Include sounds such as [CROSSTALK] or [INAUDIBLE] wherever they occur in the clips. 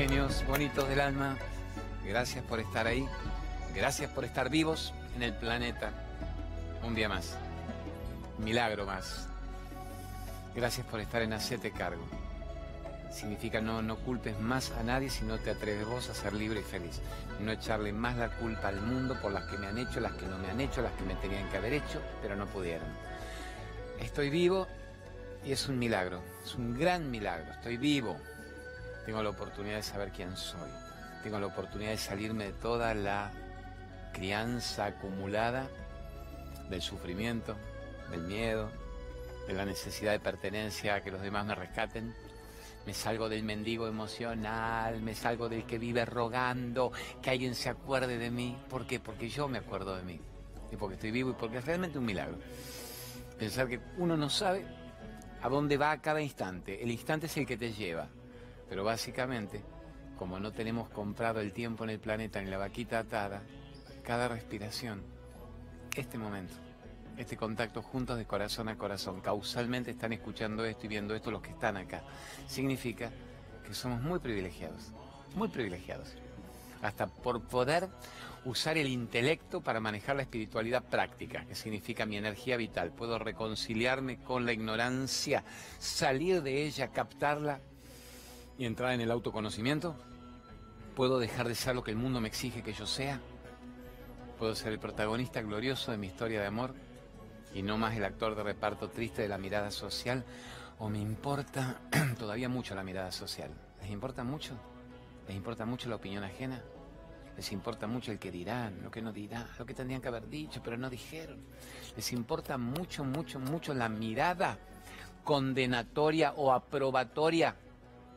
Genios bonitos del alma, gracias por estar ahí, gracias por estar vivos en el planeta. Un día más, milagro más. Gracias por estar en Hacete Cargo. Significa no, no culpes más a nadie si no te atreves vos a ser libre y feliz. No echarle más la culpa al mundo por las que me han hecho, las que no me han hecho, las que me tenían que haber hecho, pero no pudieron. Estoy vivo y es un milagro, es un gran milagro. Estoy vivo. Tengo la oportunidad de saber quién soy. Tengo la oportunidad de salirme de toda la crianza acumulada del sufrimiento, del miedo, de la necesidad de pertenencia a que los demás me rescaten. Me salgo del mendigo emocional, me salgo del que vive rogando que alguien se acuerde de mí. ¿Por qué? Porque yo me acuerdo de mí. Y porque estoy vivo y porque es realmente un milagro. Pensar que uno no sabe a dónde va cada instante. El instante es el que te lleva. Pero básicamente, como no tenemos comprado el tiempo en el planeta ni la vaquita atada, cada respiración, este momento, este contacto juntos de corazón a corazón, causalmente están escuchando esto y viendo esto los que están acá, significa que somos muy privilegiados, muy privilegiados. Hasta por poder usar el intelecto para manejar la espiritualidad práctica, que significa mi energía vital. Puedo reconciliarme con la ignorancia, salir de ella, captarla y entrar en el autoconocimiento. Puedo dejar de ser lo que el mundo me exige que yo sea. Puedo ser el protagonista glorioso de mi historia de amor y no más el actor de reparto triste de la mirada social. ¿O me importa [CLEARS THROAT] todavía mucho la mirada social? ¿Les importa mucho? ¿Les importa mucho la opinión ajena? Les importa mucho el que dirán, lo que no dirán, lo que tendrían que haber dicho, pero no dijeron. Les importa mucho, mucho, mucho la mirada condenatoria o aprobatoria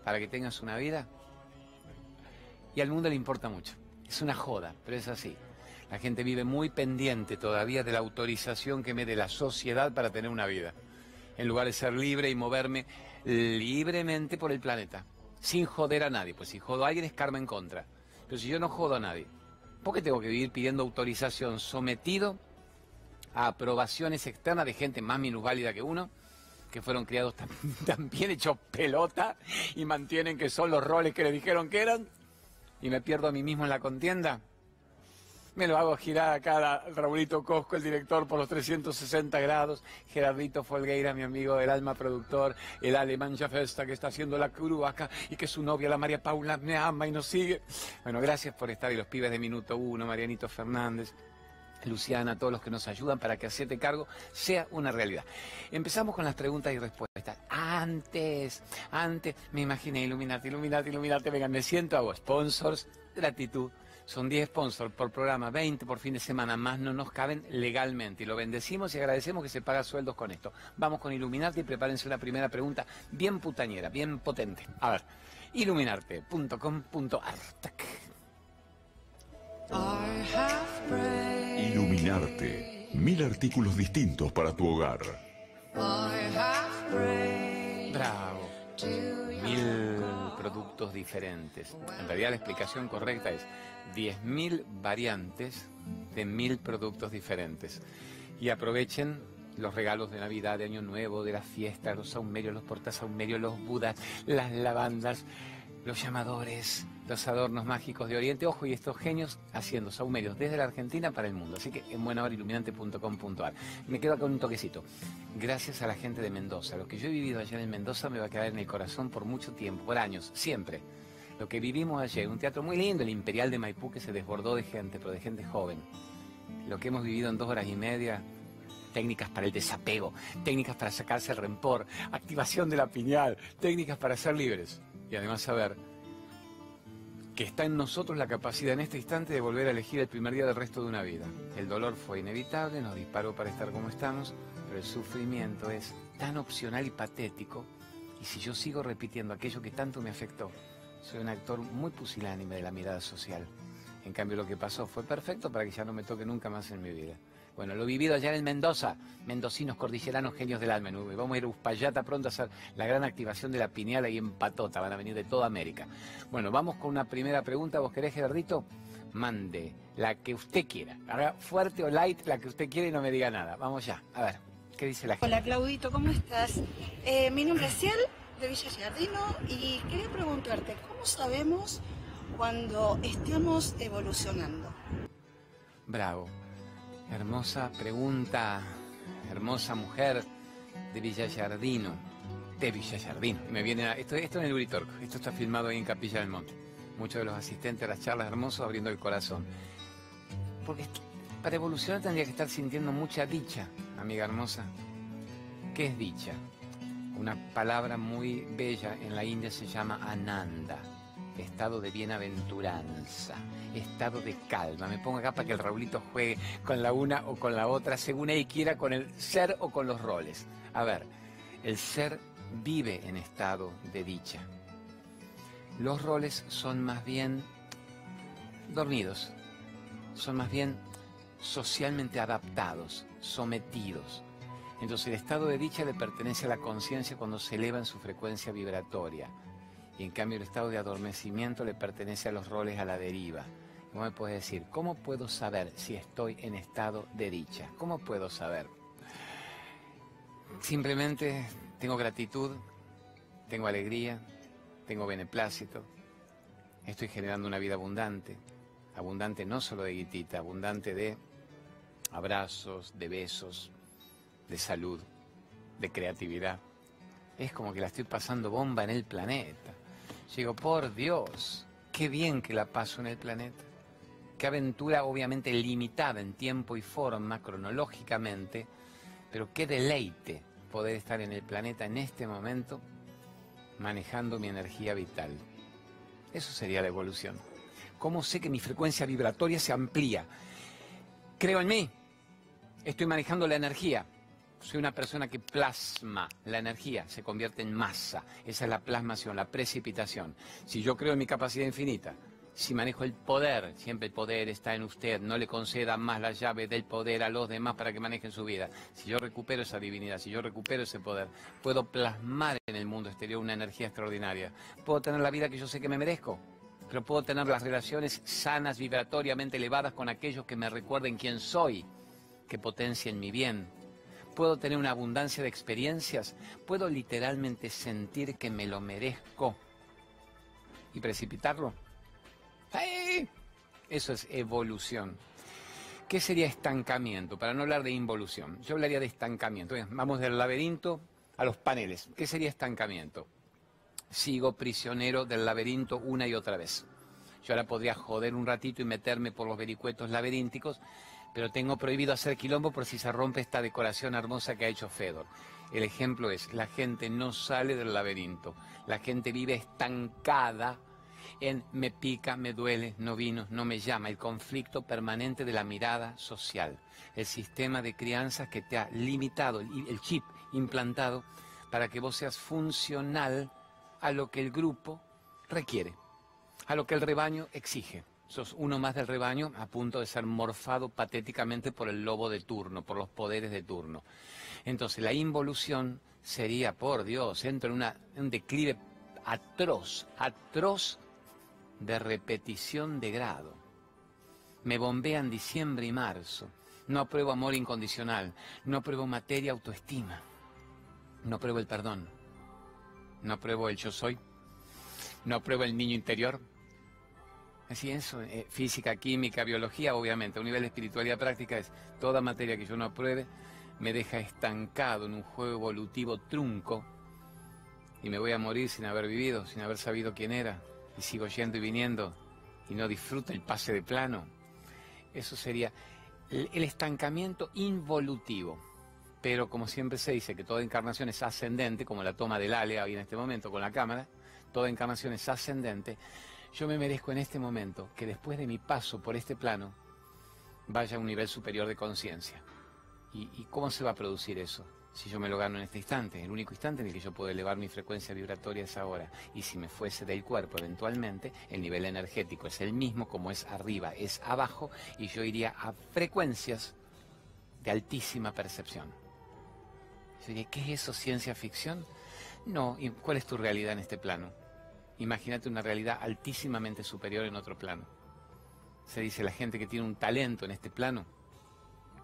para que tengas una vida. Y al mundo le importa mucho. Es una joda, pero es así. La gente vive muy pendiente todavía de la autorización que me dé la sociedad para tener una vida. En lugar de ser libre y moverme libremente por el planeta. Sin joder a nadie. Pues si jodo a alguien es karma en contra. Pero si yo no jodo a nadie, ¿por qué tengo que vivir pidiendo autorización sometido a aprobaciones externas de gente más minusválida que uno? Que fueron criados [LAUGHS] también hechos pelota y mantienen que son los roles que le dijeron que eran y me pierdo a mí mismo en la contienda. Me lo hago girar acá a Raulito Cosco, el director, por los 360 grados. Gerardito Folgueira, mi amigo del alma productor. El alemán Jafesta, que está haciendo la cruz acá y que su novia, la María Paula, me ama y nos sigue. Bueno, gracias por estar. Y los pibes de Minuto Uno, Marianito Fernández. Luciana, todos los que nos ayudan para que Hacete Cargo sea una realidad. Empezamos con las preguntas y respuestas. Antes, antes, me imaginé, iluminate, iluminate, iluminate, vengan, me siento hago sponsors, gratitud. Son 10 sponsors por programa, 20 por fin de semana, más no nos caben legalmente. Y lo bendecimos y agradecemos que se paga sueldos con esto. Vamos con Iluminarte y prepárense una primera pregunta bien putañera, bien potente. A ver, iluminarte.com.ar. Iluminarte. Mil artículos distintos para tu hogar. Bravo. Mil productos diferentes. En realidad la explicación correcta es 10.000 variantes de mil productos diferentes. Y aprovechen los regalos de Navidad, de Año Nuevo, de las fiestas, los saumerios, los portasaumerios, los budas, las lavandas, los llamadores, los adornos mágicos de Oriente. Ojo, y estos genios haciendo saumerios desde la Argentina para el mundo. Así que en buenahoriluminante.com.ar. Me quedo con un toquecito. Gracias a la gente de Mendoza. Lo que yo he vivido allá en Mendoza me va a quedar en el corazón por mucho tiempo, por años, siempre. Lo que vivimos ayer, un teatro muy lindo, el Imperial de Maipú, que se desbordó de gente, pero de gente joven. Lo que hemos vivido en dos horas y media, técnicas para el desapego, técnicas para sacarse el rempor, activación de la piñal, técnicas para ser libres. Y además saber que está en nosotros la capacidad en este instante de volver a elegir el primer día del resto de una vida. El dolor fue inevitable, nos disparó para estar como estamos, pero el sufrimiento es tan opcional y patético. Y si yo sigo repitiendo aquello que tanto me afectó, soy un actor muy pusilánime de la mirada social. En cambio, lo que pasó fue perfecto para que ya no me toque nunca más en mi vida. Bueno, lo vivido allá en Mendoza, mendocinos, cordilleranos, genios del alma. Vamos a ir a Uspallata pronto a hacer la gran activación de la piñala y en Patota. Van a venir de toda América. Bueno, vamos con una primera pregunta. ¿Vos querés, Gerardito? Mande la que usted quiera. Haga fuerte o light, la que usted quiera y no me diga nada. Vamos ya. A ver, ¿qué dice la gente? Hola, Claudito, ¿cómo estás? Eh, mi nombre es Ciel de Villa Giardino y quería preguntarte, ¿cómo sabemos cuando estamos evolucionando? Bravo. Hermosa pregunta, hermosa mujer de Villa Giardino. De Villa Giardino. Me viene a- esto, esto en el Uritorco. Esto está filmado ahí en Capilla del Monte. Muchos de los asistentes a las charlas hermosos abriendo el corazón. Porque para evolucionar tendría que estar sintiendo mucha dicha, amiga hermosa. ¿Qué es dicha? Una palabra muy bella en la India se llama ananda, estado de bienaventuranza, estado de calma. Me pongo acá para que el Raulito juegue con la una o con la otra, según él quiera, con el ser o con los roles. A ver, el ser vive en estado de dicha. Los roles son más bien dormidos, son más bien socialmente adaptados, sometidos. Entonces el estado de dicha le pertenece a la conciencia cuando se eleva en su frecuencia vibratoria. Y en cambio el estado de adormecimiento le pertenece a los roles a la deriva. Vos me puedes decir, ¿cómo puedo saber si estoy en estado de dicha? ¿Cómo puedo saber? Simplemente tengo gratitud, tengo alegría, tengo beneplácito, estoy generando una vida abundante, abundante no solo de guitita, abundante de abrazos, de besos, de salud, de creatividad. Es como que la estoy pasando bomba en el planeta. Digo, por Dios, qué bien que la paso en el planeta. Qué aventura obviamente limitada en tiempo y forma, cronológicamente, pero qué deleite poder estar en el planeta en este momento manejando mi energía vital. Eso sería la evolución. ¿Cómo sé que mi frecuencia vibratoria se amplía? Creo en mí. Estoy manejando la energía. Soy una persona que plasma la energía, se convierte en masa. Esa es la plasmación, la precipitación. Si yo creo en mi capacidad infinita, si manejo el poder, siempre el poder está en usted, no le conceda más la llave del poder a los demás para que manejen su vida. Si yo recupero esa divinidad, si yo recupero ese poder, puedo plasmar en el mundo exterior una energía extraordinaria. Puedo tener la vida que yo sé que me merezco, pero puedo tener las relaciones sanas, vibratoriamente elevadas con aquellos que me recuerden quién soy, que potencien mi bien. Puedo tener una abundancia de experiencias, puedo literalmente sentir que me lo merezco y precipitarlo. Eso es evolución. ¿Qué sería estancamiento? Para no hablar de involución, yo hablaría de estancamiento. Vamos del laberinto a los paneles. ¿Qué sería estancamiento? Sigo prisionero del laberinto una y otra vez. Yo ahora podría joder un ratito y meterme por los vericuetos laberínticos, pero tengo prohibido hacer quilombo por si se rompe esta decoración hermosa que ha hecho Fedor. El ejemplo es, la gente no sale del laberinto, la gente vive estancada en me pica, me duele, no vino, no me llama, el conflicto permanente de la mirada social, el sistema de crianzas que te ha limitado, el chip implantado para que vos seas funcional a lo que el grupo requiere, a lo que el rebaño exige. Sos uno más del rebaño a punto de ser morfado patéticamente por el lobo de turno, por los poderes de turno. Entonces la involución sería, por Dios, entro en un declive atroz, atroz de repetición de grado. Me bombean diciembre y marzo. No apruebo amor incondicional. No apruebo materia autoestima. No apruebo el perdón. No apruebo el yo soy. No apruebo el niño interior. Así eso, eh, física, química, biología, obviamente. A un nivel de espiritualidad práctica es toda materia que yo no apruebe me deja estancado en un juego evolutivo trunco y me voy a morir sin haber vivido, sin haber sabido quién era y sigo yendo y viniendo y no disfruto el pase de plano. Eso sería el, estancamiento involutivo. Pero como siempre se dice que toda encarnación es ascendente, como la toma del Ale ahí en este momento con la cámara, toda encarnación es ascendente, yo me merezco en este momento que después de mi paso por este plano vaya a un nivel superior de conciencia. ¿Y, ¿Y cómo se va a producir eso? Si yo me lo gano en este instante, el único instante en el que yo puedo elevar mi frecuencia vibratoria es ahora. Y si me fuese del cuerpo eventualmente, el nivel energético es el mismo como es arriba, es abajo, y yo iría a frecuencias de altísima percepción. Yo diría, ¿qué es eso, ciencia ficción? No, ¿y cuál es tu realidad en este plano? Imagínate una realidad altísimamente superior en otro plano. Se dice la gente que tiene un talento en este plano,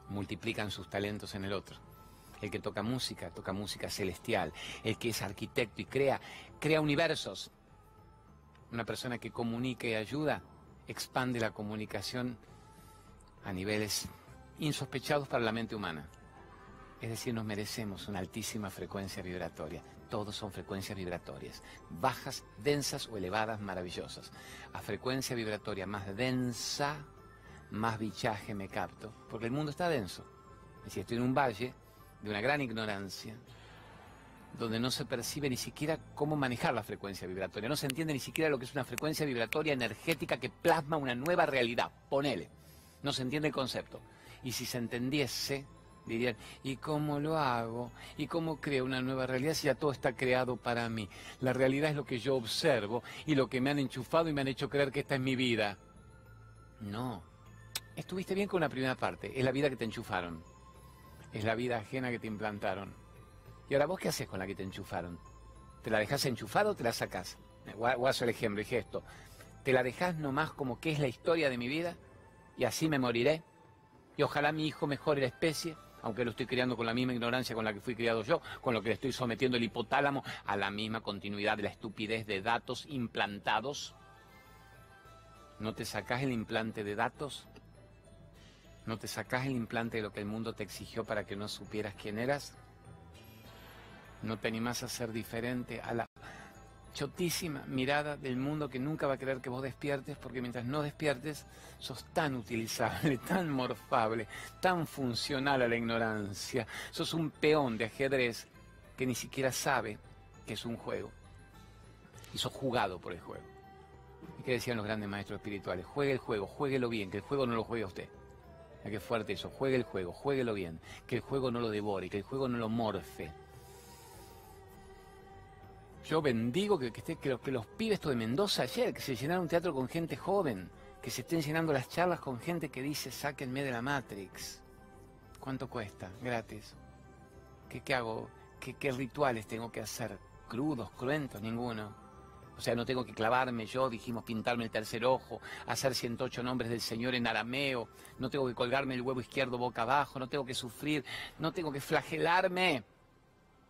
multiplican sus talentos en el otro. El que toca música, toca música celestial. El que es arquitecto y crea, crea universos. Una persona que comunica y ayuda, expande la comunicación a niveles insospechados para la mente humana. Es decir, nos merecemos una altísima frecuencia vibratoria. Todos son frecuencias vibratorias, bajas, densas o elevadas, maravillosas. A frecuencia vibratoria más densa, más bichaje me capto, porque el mundo está denso. Es decir, estoy en un valle de una gran ignorancia, donde no se percibe ni siquiera cómo manejar la frecuencia vibratoria, no se entiende ni siquiera lo que es una frecuencia vibratoria energética que plasma una nueva realidad. Ponele, no se entiende el concepto. Y si se entendiese, dirían, ¿y cómo lo hago? ¿Y cómo creo una nueva realidad si ya todo está creado para mí? La realidad es lo que yo observo y lo que me han enchufado y me han hecho creer que esta es mi vida. No, estuviste bien con la primera parte, es la vida que te enchufaron, es la vida ajena que te implantaron. ¿Y ahora vos qué haces con la que te enchufaron? ¿Te la dejas enchufar o te la sacás? Hacer el ejemplo, dije esto. ¿Te la dejas nomás como que es la historia de mi vida? Y así me moriré. Y ojalá mi hijo mejore la especie, aunque lo estoy criando con la misma ignorancia con la que fui criado yo, con lo que le estoy sometiendo el hipotálamo a la misma continuidad de la estupidez de datos implantados. ¿No te sacás el implante de datos? ¿No te sacás el implante de lo que el mundo te exigió para que no supieras quién eras? ¿No te animás a ser diferente a la chotísima mirada del mundo que nunca va a querer que vos despiertes, porque mientras no despiertes, sos tan utilizable, [LAUGHS] tan morfable, tan funcional a la ignorancia. Sos un peón de ajedrez que ni siquiera sabe que es un juego. Y sos jugado por el juego. ¿Y qué decían los grandes maestros espirituales? Juegue el juego, jueguelo bien, que el juego no lo juegue a usted. qué fuerte eso, juegue el juego, jueguelo bien, que el juego no lo devore, que el juego no lo morfe yo bendigo que, los, que los pibes de Mendoza ayer, que se llenaron un teatro con gente joven, que se estén llenando las charlas con gente que dice, sáquenme de la Matrix. ¿Cuánto cuesta? Gratis. ¿Qué, qué hago? ¿Qué, ¿Qué rituales tengo que hacer? ¿Crudos, cruentos? Ninguno. O sea, no tengo que clavarme yo, dijimos, pintarme el tercer ojo, hacer 108 nombres del Señor en arameo, no tengo que colgarme el huevo izquierdo boca abajo, no tengo que sufrir, no tengo que flagelarme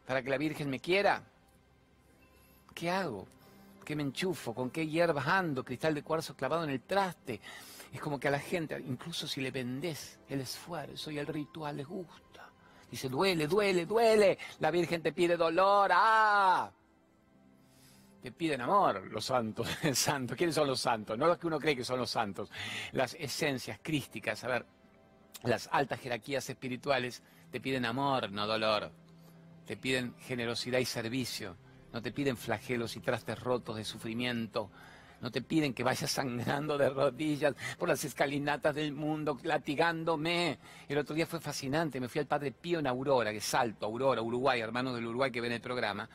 para que la Virgen me quiera. ¿Qué hago? ¿Qué me enchufo? ¿Con qué hierbas ando? Cristal de cuarzo clavado en el traste. Es como que a la gente, incluso si le vendés el esfuerzo y el ritual, les gusta. Dice, duele, duele, duele. La Virgen te pide dolor. ¡Ah! Te piden amor los santos, [LAUGHS] santos. ¿Quiénes son los santos? No los que uno cree que son los santos. Las esencias crísticas, a ver, las altas jerarquías espirituales te piden amor, no dolor. Te piden generosidad y servicio no te piden flagelos y trastes rotos de sufrimiento, no te piden que vayas sangrando de rodillas por las escalinatas del mundo, latigándome. El otro día fue fascinante, me fui al Padre Pío en Aurora, que Salto, Aurora, Uruguay, hermanos del Uruguay que ven el programa.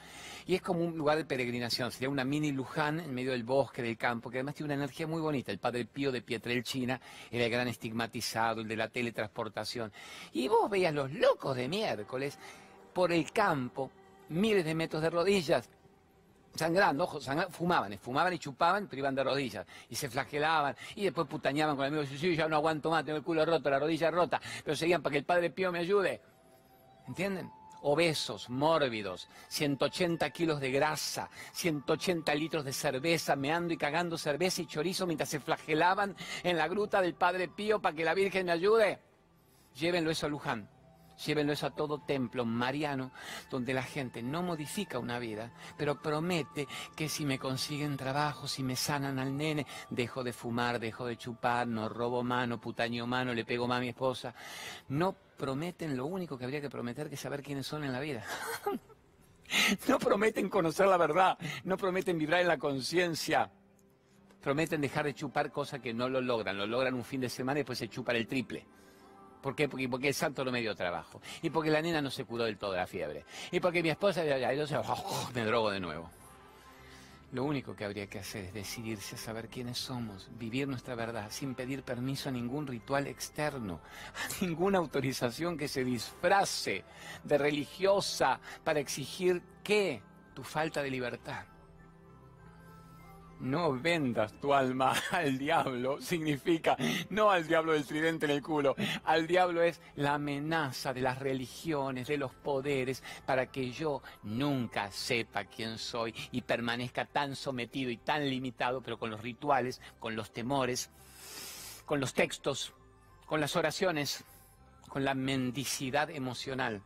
Y es como un lugar de peregrinación, sería una mini Luján en medio del bosque, del campo, que además tiene una energía muy bonita. El Padre Pío de Pietrel, China, era el gran estigmatizado, el de la teletransportación. Y vos veías los locos de miércoles por el campo, miles de metros de rodillas, sangrando, ojo, fumaban, fumaban y chupaban, pero iban de rodillas, y se flagelaban, y después putañaban con el amigo, sí, ya no aguanto más, tengo el culo roto, la rodilla rota, pero seguían para que el Padre Pío me ayude. ¿Entienden? Obesos, mórbidos, 180 kilos de grasa, 180 litros de cerveza, meando y cagando cerveza y chorizo mientras se flagelaban en la gruta del Padre Pío para que la Virgen me ayude. Llévenlo eso a Luján. Llévenlo eso a todo templo mariano, donde la gente no modifica una vida, pero promete que si me consiguen trabajo, si me sanan al nene, dejo de fumar, dejo de chupar, no robo mano, putaño mano, le pego más a mi esposa. No prometen lo único que habría que prometer, que es saber quiénes son en la vida. [LAUGHS] no prometen conocer la verdad, no prometen vibrar en la conciencia. Prometen dejar de chupar cosas que no lo logran, lo logran un fin de semana y después se chupan el triple. ¿Por qué? Porque, porque el santo no me dio trabajo. Y porque la nena no se curó del todo de la fiebre. Y porque mi esposa, entonces, me drogo de nuevo. Lo único que habría que hacer es decidirse a saber quiénes somos, vivir nuestra verdad sin pedir permiso a ningún ritual externo, [LAUGHS] a ninguna autorización que se disfrace de religiosa para exigir qué? Tu falta de libertad. No vendas tu alma [LAUGHS] al diablo, significa no al diablo del tridente en el culo, al diablo es la amenaza de las religiones, de los poderes, para que yo nunca sepa quién soy y permanezca tan sometido y tan limitado, pero con los rituales, con los temores, con los textos, con las oraciones, con la mendicidad emocional.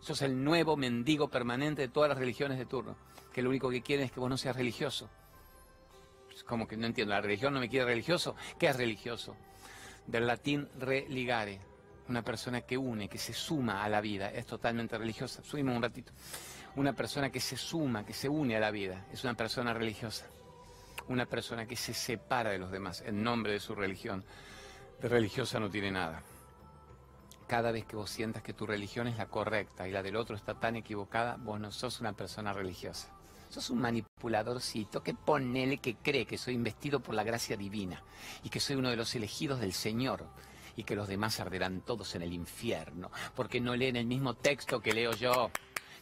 Eso es el nuevo mendigo permanente de todas las religiones de turno, que lo único que quieren es que vos no seas religioso como que no entiendo, la religión no me quiere religioso. ¿Qué es religioso? Del latín religare, una persona que une, que se suma a la vida, es totalmente religiosa. Subimos un ratito. Una persona que se suma, que se une a la vida, es una persona religiosa. Una persona que se separa de los demás en nombre de su religión. De religiosa no tiene nada. Cada vez que vos sientas que tu religión es la correcta y la del otro está tan equivocada, vos no sos una persona religiosa. Sos un manipuladorcito que ponele que cree que soy investido por la gracia divina y que soy uno de los elegidos del Señor y que los demás arderán todos en el infierno porque no leen el mismo texto que leo yo,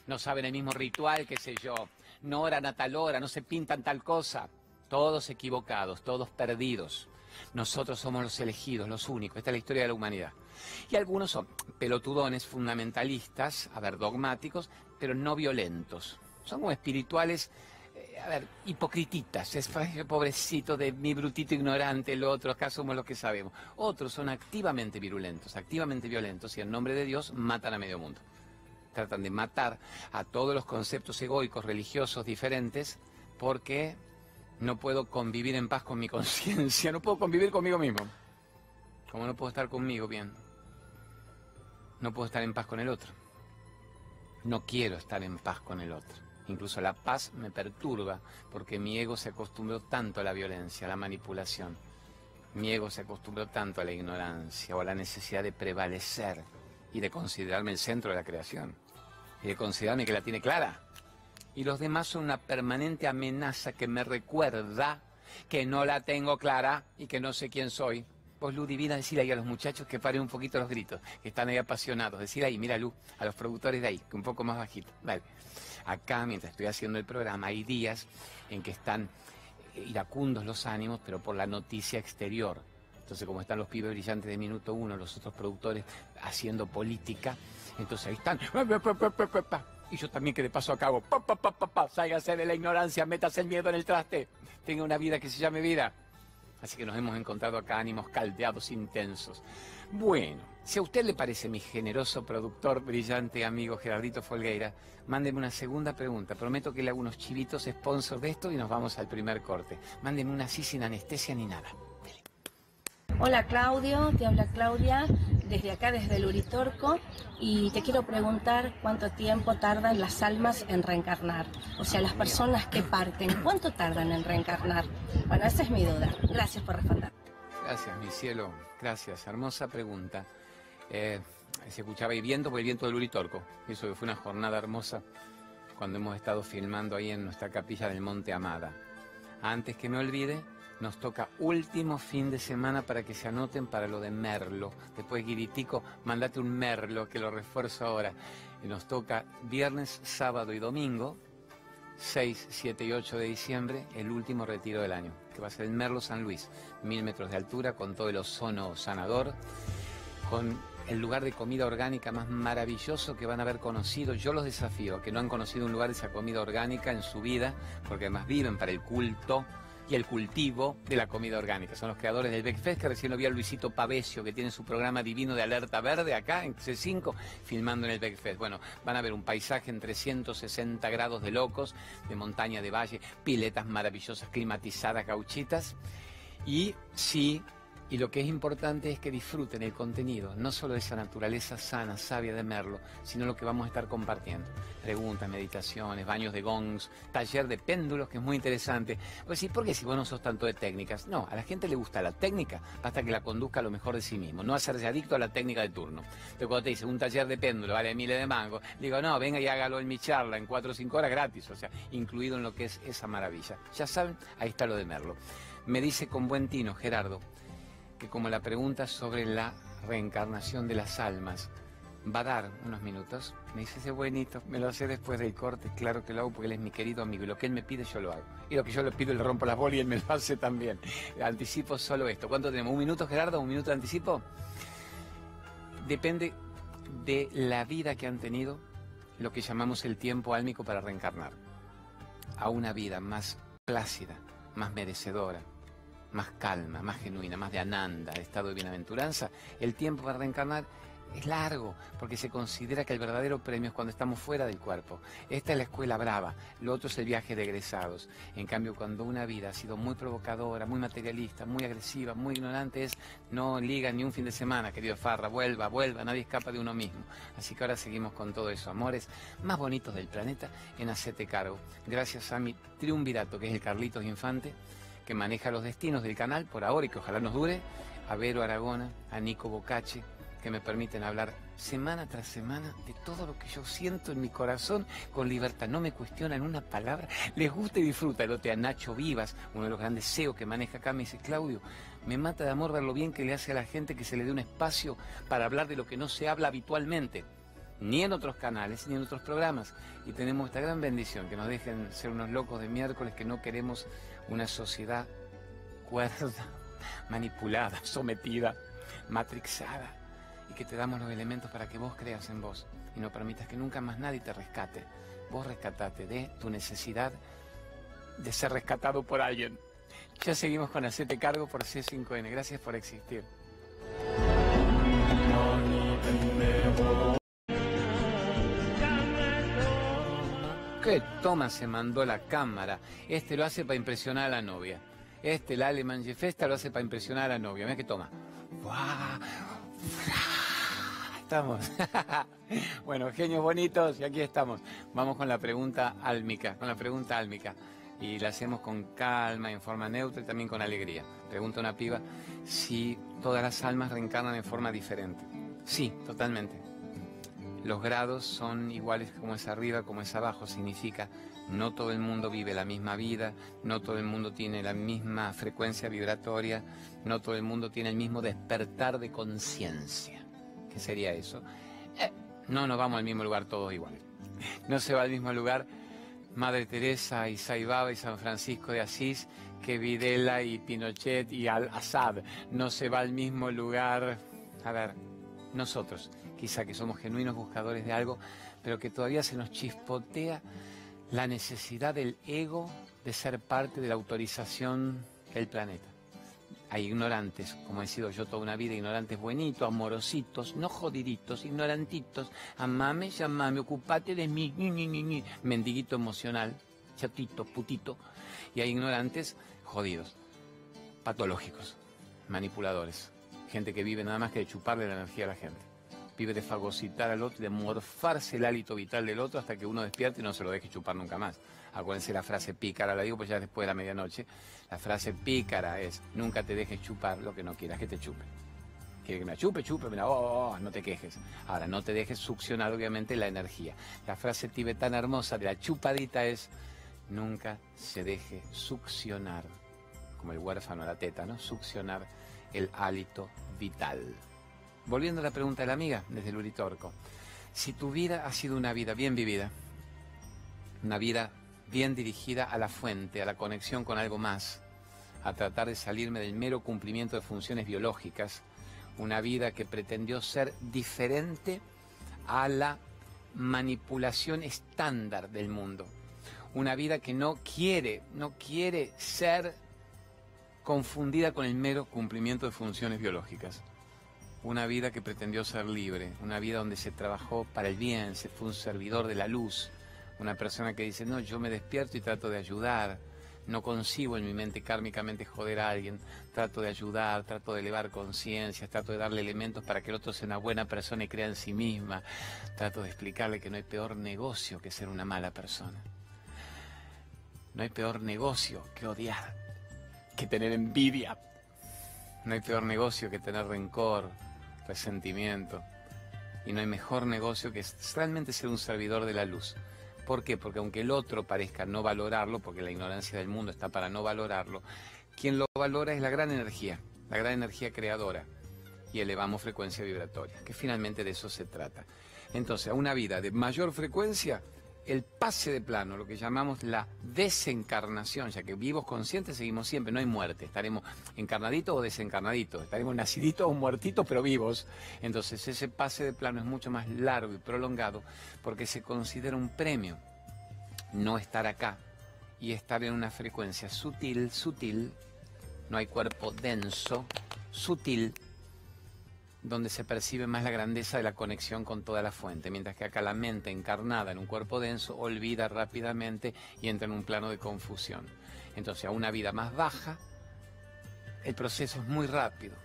no saben el mismo ritual que sé yo, no oran a tal hora, no se pintan tal cosa. Todos equivocados, todos perdidos. Nosotros somos los elegidos, los únicos. Esta es la historia de la humanidad. Y algunos son pelotudones fundamentalistas, a ver, dogmáticos, pero no violentos son como espirituales, eh, a ver, hipocrititas. Es [LAUGHS] pobrecito de mi brutito ignorante, el otro, acá somos los que sabemos. Otros son activamente virulentos, activamente violentos y en nombre de Dios matan a medio mundo. Tratan de matar a todos los conceptos egoicos, religiosos diferentes, porque no puedo convivir en paz con mi [LAUGHS] conciencia, no puedo convivir conmigo mismo. Como no puedo estar conmigo bien, no puedo estar en paz con el otro. No quiero estar en paz con el otro. Incluso la paz me perturba porque mi ego se acostumbró tanto a la violencia, a la manipulación. Mi ego se acostumbró tanto a la ignorancia o a la necesidad de prevalecer y de considerarme el centro de la creación y de considerarme que la tiene clara. Y los demás son una permanente amenaza que me recuerda que no la tengo clara y que no sé quién soy. Vos, Lu Divina, decir ahí a los muchachos que paren un poquito los gritos, que están ahí apasionados. Decir ahí, mira, Lu, a los productores de ahí, que un poco más bajito. Vale. Acá, mientras estoy haciendo el programa, hay días en que están iracundos los ánimos, pero por la noticia exterior. Entonces, como están los pibes brillantes de Minuto Uno, los otros productores haciendo política, entonces ahí están. Y yo también que de paso acabo, pa, pa, de la ignorancia, metas el miedo en el traste, tenga una vida que se llame vida. Así que nos hemos encontrado acá ánimos caldeados, intensos. Bueno, si a usted le parece mi generoso productor, brillante amigo Gerardito Folgueira, mándeme una segunda pregunta. Prometo que le hago unos chivitos sponsor de esto y nos vamos al primer corte. Mándeme una así sin anestesia ni nada. Hola Claudio, te habla Claudia desde acá, desde el Uritorco, y te quiero preguntar cuánto tiempo tardan las almas en reencarnar. O sea, las personas que parten, ¿cuánto tardan en reencarnar? Bueno, esa es mi duda. Gracias por responder. Gracias, mi cielo. Gracias. Hermosa pregunta. Eh, se escuchaba el viento por el viento del Uritorco. Eso fue una jornada hermosa cuando hemos estado filmando ahí en nuestra capilla del Monte Amada. Antes que me olvide, nos toca último fin de semana para que se anoten para lo de Merlo. Después, Guiritico, mandate un Merlo que lo refuerzo ahora. Y nos toca viernes, sábado y domingo, 6, 7 y 8 de diciembre, el último retiro del año, que va a ser el Merlo San Luis, mil metros de altura, con todo el ozono sanador, con el lugar de comida orgánica más maravilloso que van a haber conocido. Yo los desafío, que no han conocido un lugar de esa comida orgánica en su vida, porque además viven para el culto y el cultivo de la comida orgánica. Son los creadores del Beckfest, que recién lo vi a Luisito Pavesio, que tiene su programa divino de alerta verde acá en C5, filmando en el Beckfest. Bueno, van a ver un paisaje en 360 grados de locos, de montaña, de valle, piletas maravillosas, climatizadas, gauchitas. Y sí, y lo que es importante es que disfruten el contenido, no solo de esa naturaleza sana, sabia de Merlo, sino lo que vamos a estar compartiendo. Preguntas, meditaciones, baños de gongs, taller de péndulos, que es muy interesante. Pues sí, ¿por qué si vos no sos tanto de técnicas? No, a la gente le gusta la técnica, basta que la conduzca a lo mejor de sí mismo, no hacerse adicto a la técnica de turno. Pero cuando te dice un taller de péndulo vale miles de mango, digo, no, venga y hágalo en mi charla en cuatro o cinco horas gratis, o sea, incluido en lo que es esa maravilla. Ya saben, ahí está lo de Merlo. Me dice con buen tino, Gerardo, que como la pregunta sobre la reencarnación de las almas, va a dar unos minutos. Me dice ese buenito, me lo hace después del corte, claro que lo hago porque él es mi querido amigo y lo que él me pide yo lo hago. Y lo que yo le pido le rompo las bolas y él me lo hace también. Anticipo solo esto. ¿Cuánto tenemos? ¿Un minuto Gerardo? ¿Un minuto de anticipo? Depende de la vida que han tenido, lo que llamamos el tiempo álmico para reencarnar. A una vida más plácida, más merecedora, más calma, más genuina, más de ananda, de estado de bienaventuranza, el tiempo para reencarnar es largo, porque se considera que el verdadero premio es cuando estamos fuera del cuerpo. Esta es la escuela brava, lo otro es el viaje de egresados. En cambio, cuando una vida ha sido muy provocadora, muy materialista, muy agresiva, muy ignorante, es no liga ni un fin de semana, querido Farra, vuelva, vuelva, nadie escapa de uno mismo. Así que ahora seguimos con todo eso, amores más bonitos del planeta en Hacete Cargo. Gracias a mi triunvirato, que es el Carlitos Infante, que maneja los destinos del canal por ahora y que ojalá nos dure, a Vero Aragona, a Nico Bocache, que me permiten hablar semana tras semana de todo lo que yo siento en mi corazón con libertad. No me cuestionan una palabra, les gusta y disfruta. El a Nacho Vivas, uno de los grandes CEOs que maneja acá, me dice, Claudio, me mata de amor ver lo bien que le hace a la gente que se le dé un espacio para hablar de lo que no se habla habitualmente, ni en otros canales, ni en otros programas. Y tenemos esta gran bendición, que nos dejen ser unos locos de miércoles, que no queremos una sociedad cuerda, [LAUGHS] manipulada, sometida, matrixada y que te damos los elementos para que vos creas en vos y no permitas que nunca más nadie te rescate. Vos rescatate de tu necesidad de ser rescatado por alguien. Ya seguimos con Hacete Cargo por C5N. Gracias por existir. ¿Qué toma se mandó la cámara? Este lo hace para impresionar a la novia. Este, el Aleman Jefesta, lo hace para impresionar a la novia. Mira que toma. Estamos. [LAUGHS] bueno, genios bonitos, y aquí estamos. Vamos con la pregunta álmica, con la pregunta álmica. Y la hacemos con calma, en forma neutra y también con alegría. Pregunta una piba si todas las almas reencarnan en forma diferente. Sí, totalmente. Los grados son iguales como es arriba, como es abajo. Significa no todo el mundo vive la misma vida, no todo el mundo tiene la misma frecuencia vibratoria, no todo el mundo tiene el mismo despertar de conciencia. ¿Qué sería eso? Eh, no nos vamos al mismo lugar todos iguales. [LAUGHS] No se va al mismo lugar Madre Teresa y Saibaba y San Francisco de Asís que Videla y Pinochet y Al-Assad. No se va al mismo lugar, a ver, nosotros, quizá que somos genuinos buscadores de algo, pero que todavía se nos chispotea la necesidad del ego de ser parte de la autorización del planeta. Hay ignorantes, como he sido yo toda una vida, ignorantes buenitos, amorositos, no jodiditos, ignorantitos. Amame, llamame, ocupate de mí, ni, ni, ni, mendiguito emocional, chatito, putito. Y hay ignorantes jodidos, patológicos, manipuladores. Gente que vive nada más que de chuparle la energía a la gente vive de fagocitar al otro, de morfarse el hálito vital del otro hasta que uno despierte y no se lo deje chupar nunca más. Acuérdense la frase pícara, la digo pues ya después de la medianoche. La frase pícara es, nunca te dejes chupar lo que no quieras que te chupe. Quiere que me chupe, chupe, mira, oh, oh, oh, no te quejes. Ahora, no te dejes succionar obviamente la energía. La frase tibetana hermosa de la chupadita es, nunca se deje succionar, como el huérfano a la teta, ¿no? Succionar el hálito vital. Volviendo a la pregunta de la amiga, desde el Uritorco. Si tu vida ha sido una vida bien vivida, una vida bien dirigida a la fuente, a la conexión con algo más, a tratar de salirme del mero cumplimiento de funciones biológicas, una vida que pretendió ser diferente a la manipulación estándar del mundo, una vida que no quiere, no quiere ser confundida con el mero cumplimiento de funciones biológicas una vida que pretendió ser libre, una vida donde se trabajó para el bien, se fue un servidor de la luz, una persona que dice, no, yo me despierto y trato de ayudar, no concibo en mi mente kármicamente joder a alguien, trato de ayudar, trato de elevar conciencia, trato de darle elementos para que el otro sea una buena persona y crea en sí misma, trato de explicarle que no hay peor negocio que ser una mala persona. No hay peor negocio que odiar, que tener envidia. No hay peor negocio que tener rencor, resentimiento. Y no hay mejor negocio que realmente ser un servidor de la luz. ¿Por qué? Porque aunque el otro parezca no valorarlo, porque la ignorancia del mundo está para no valorarlo, quien lo valora es la gran energía, la gran energía creadora. y elevamos frecuencia vibratoria, que finalmente de eso se trata. Entonces, a una vida de mayor frecuencia, el pase de plano, lo que llamamos la desencarnación, ya que vivos conscientes seguimos siempre, no hay muerte, estaremos encarnaditos o desencarnaditos, estaremos naciditos o muertitos, pero vivos. Entonces ese pase de plano es mucho más largo y prolongado porque se considera un premio no estar acá y estar en una frecuencia sutil, sutil, no hay cuerpo denso, sutil, donde se percibe más la grandeza de la conexión con toda la fuente, mientras que acá la mente encarnada en un cuerpo denso olvida rápidamente y entra en un plano de confusión. Entonces a una vida más baja, el proceso es muy rápido.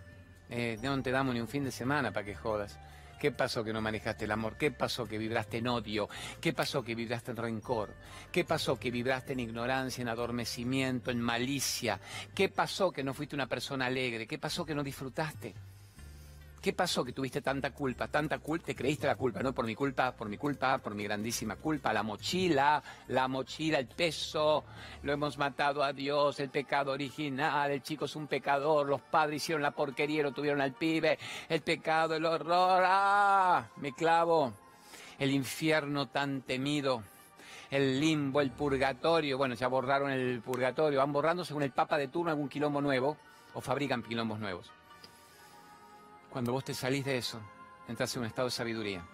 Eh, no te damos ni un fin de semana para que jodas. ¿Qué pasó que no manejaste el amor? ¿Qué pasó que vibraste en odio? ¿Qué pasó que vibraste en rencor? ¿Qué pasó que vibraste en ignorancia, en adormecimiento, en malicia? ¿Qué pasó que no fuiste una persona alegre? ¿Qué pasó que no disfrutaste? ¿Qué pasó que tuviste tanta culpa? Tanta culpa, te creíste la culpa, ¿no? Por mi culpa, por mi culpa, por mi grandísima culpa. La mochila, la mochila, el peso, lo hemos matado a Dios, el pecado original, el chico es un pecador, los padres hicieron la porquería, lo tuvieron al pibe, el pecado, el horror, ¡ah! Me clavo. El infierno tan temido, el limbo, el purgatorio. Bueno, ya borraron el purgatorio, van borrando según el Papa de turno algún quilombo nuevo o fabrican quilombos nuevos. Cuando vos te salís de eso, entras en un estado de sabiduría.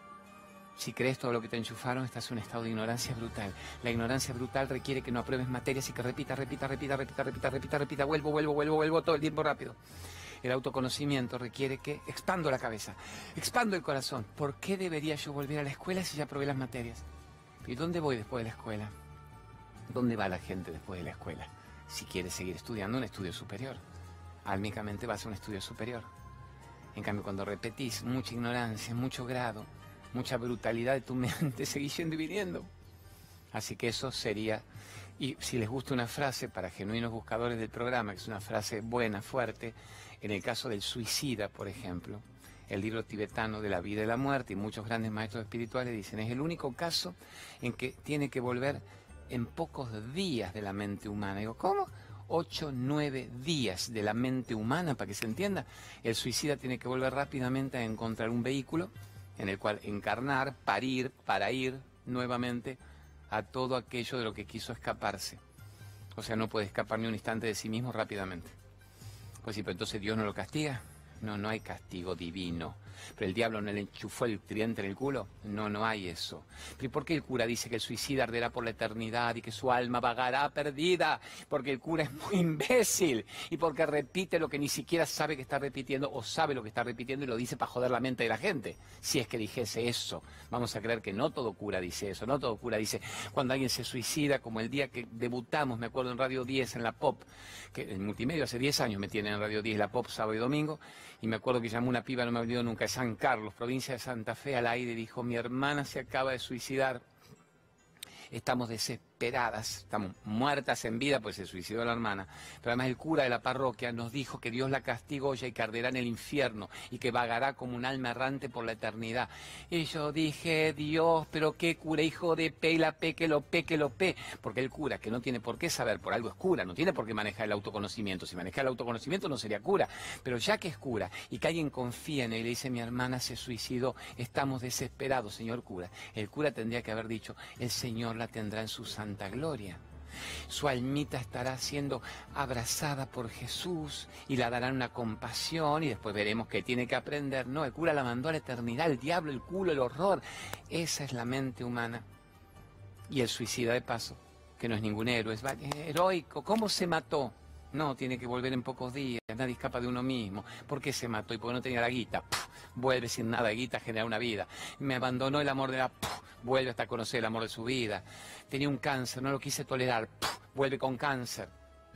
Si crees todo lo que te enchufaron, estás en un estado de ignorancia brutal. La ignorancia brutal requiere que no apruebes materias y que repita, repita, repita, repita, repita, repita, repita, vuelvo, vuelvo, vuelvo, vuelvo todo el tiempo rápido. El autoconocimiento requiere que expando la cabeza, expando el corazón. ¿Por qué debería yo volver a la escuela si ya probé las materias? ¿Y dónde voy después de la escuela? ¿Dónde va la gente después de la escuela? Si quiere seguir estudiando un estudio superior. Álmicamente vas a un estudio superior. En cambio, cuando repetís mucha ignorancia, mucho grado, mucha brutalidad de tu [LAUGHS] mente, seguís yendo y viniendo. Así que eso sería, y si les gusta una frase para genuinos buscadores del programa, que es una frase buena, fuerte, en el caso del suicida, por ejemplo, el libro tibetano de la vida y la muerte, y muchos grandes maestros espirituales dicen, es el único caso en que tiene que volver en pocos días de la mente humana. Digo, ¿cómo? Ocho, nueve días de la mente humana, para que se entienda, el suicida tiene que volver rápidamente a encontrar un vehículo en el cual encarnar, parir, para ir nuevamente a todo aquello de lo que quiso escaparse. O sea, no puede escapar ni un instante de sí mismo rápidamente. Pues sí, pero entonces Dios no lo castiga. No, no hay castigo divino. Pero el diablo no le enchufó el tridente en el culo. No, no hay eso. ¿Pero por qué el cura dice que el suicida arderá por la eternidad y que su alma vagará perdida? Porque el cura es muy imbécil y porque repite lo que ni siquiera sabe que está repitiendo o sabe lo que está repitiendo y lo dice para joder la mente de la gente. Si es que dijese eso. Vamos a creer que no todo cura dice eso. No todo cura dice cuando alguien se suicida, como el día que debutamos, me acuerdo en Radio 10, en la Pop, que en multimedia hace 10 años me tienen en Radio 10 la Pop sábado y domingo, y me acuerdo que llamó una piba, no me ha olvidado nunca, San Carlos, provincia de Santa Fe, al aire, dijo, mi hermana se acaba de suicidar, estamos desesperados esperadas, estamos muertas en vida, pues se suicidó la hermana, pero además el cura de la parroquia nos dijo que Dios la castigó ya y que arderá en el infierno y que vagará como un alma errante por la eternidad. Y yo dije, Dios, pero qué cura, hijo de pe, y la pe, que lo pe, que lo pe, porque el cura, que no tiene por qué saber, por algo es cura, no tiene por qué manejar el autoconocimiento, si maneja el autoconocimiento no sería cura, pero ya que es cura y que alguien confía en él y le dice, mi hermana se suicidó, estamos desesperados, señor cura, el cura tendría que haber dicho, el Señor la tendrá en su santa gloria. Su almita estará siendo abrazada por Jesús y la darán una compasión y después veremos que tiene que aprender. No, el cura la mandó a la eternidad, el diablo, el culo, el horror. Esa es la mente humana. Y el suicida de paso, que no es ningún héroe, es heroico. ¿Cómo se mató? No, tiene que volver en pocos días, nadie escapa de uno mismo. ¿Por qué se mató? Y porque no tenía la guita. vuelve sin nada de guita a generar una vida. Me abandonó el amor de la... vuelve hasta conocer el amor de su vida. Tenía un cáncer, no lo quise tolerar. vuelve con cáncer.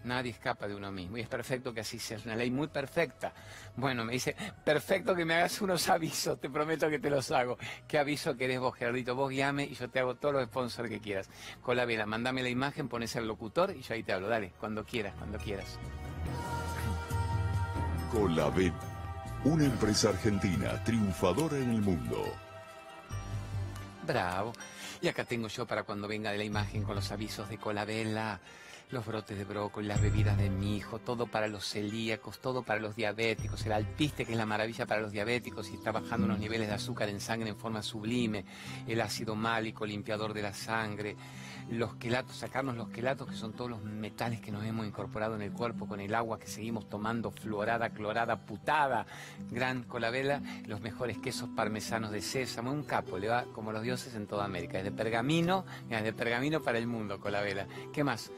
Nadie escapa de uno mismo y es perfecto que así sea, es una ley muy perfecta. Bueno, me dice, perfecto que me hagas unos avisos, te prometo que te los hago. ¿Qué aviso querés vos, Gerardito? Vos guíame y yo te hago todos los sponsors que quieras. Con la vela, mandame la imagen, pones el locutor y yo ahí te hablo. Dale, cuando quieras, cuando quieras. Colabel, una empresa argentina triunfadora en el mundo. Bravo. Y acá tengo yo para cuando venga de la imagen con los avisos de Colabela los brotes de brócoli, las bebidas de mi hijo, todo para los celíacos, todo para los diabéticos, el alpiste que es la maravilla para los diabéticos y está bajando los niveles de azúcar en sangre en forma sublime, el ácido málico, limpiador de la sangre, los quelatos, sacarnos los quelatos que son todos los metales que nos hemos incorporado en el cuerpo con el agua que seguimos tomando, fluorada, clorada, putada, gran colabela, los mejores quesos parmesanos de sésamo, un capo, le va como los dioses en toda América, es de pergamino, es de pergamino para el mundo, colabela. ¿Qué más?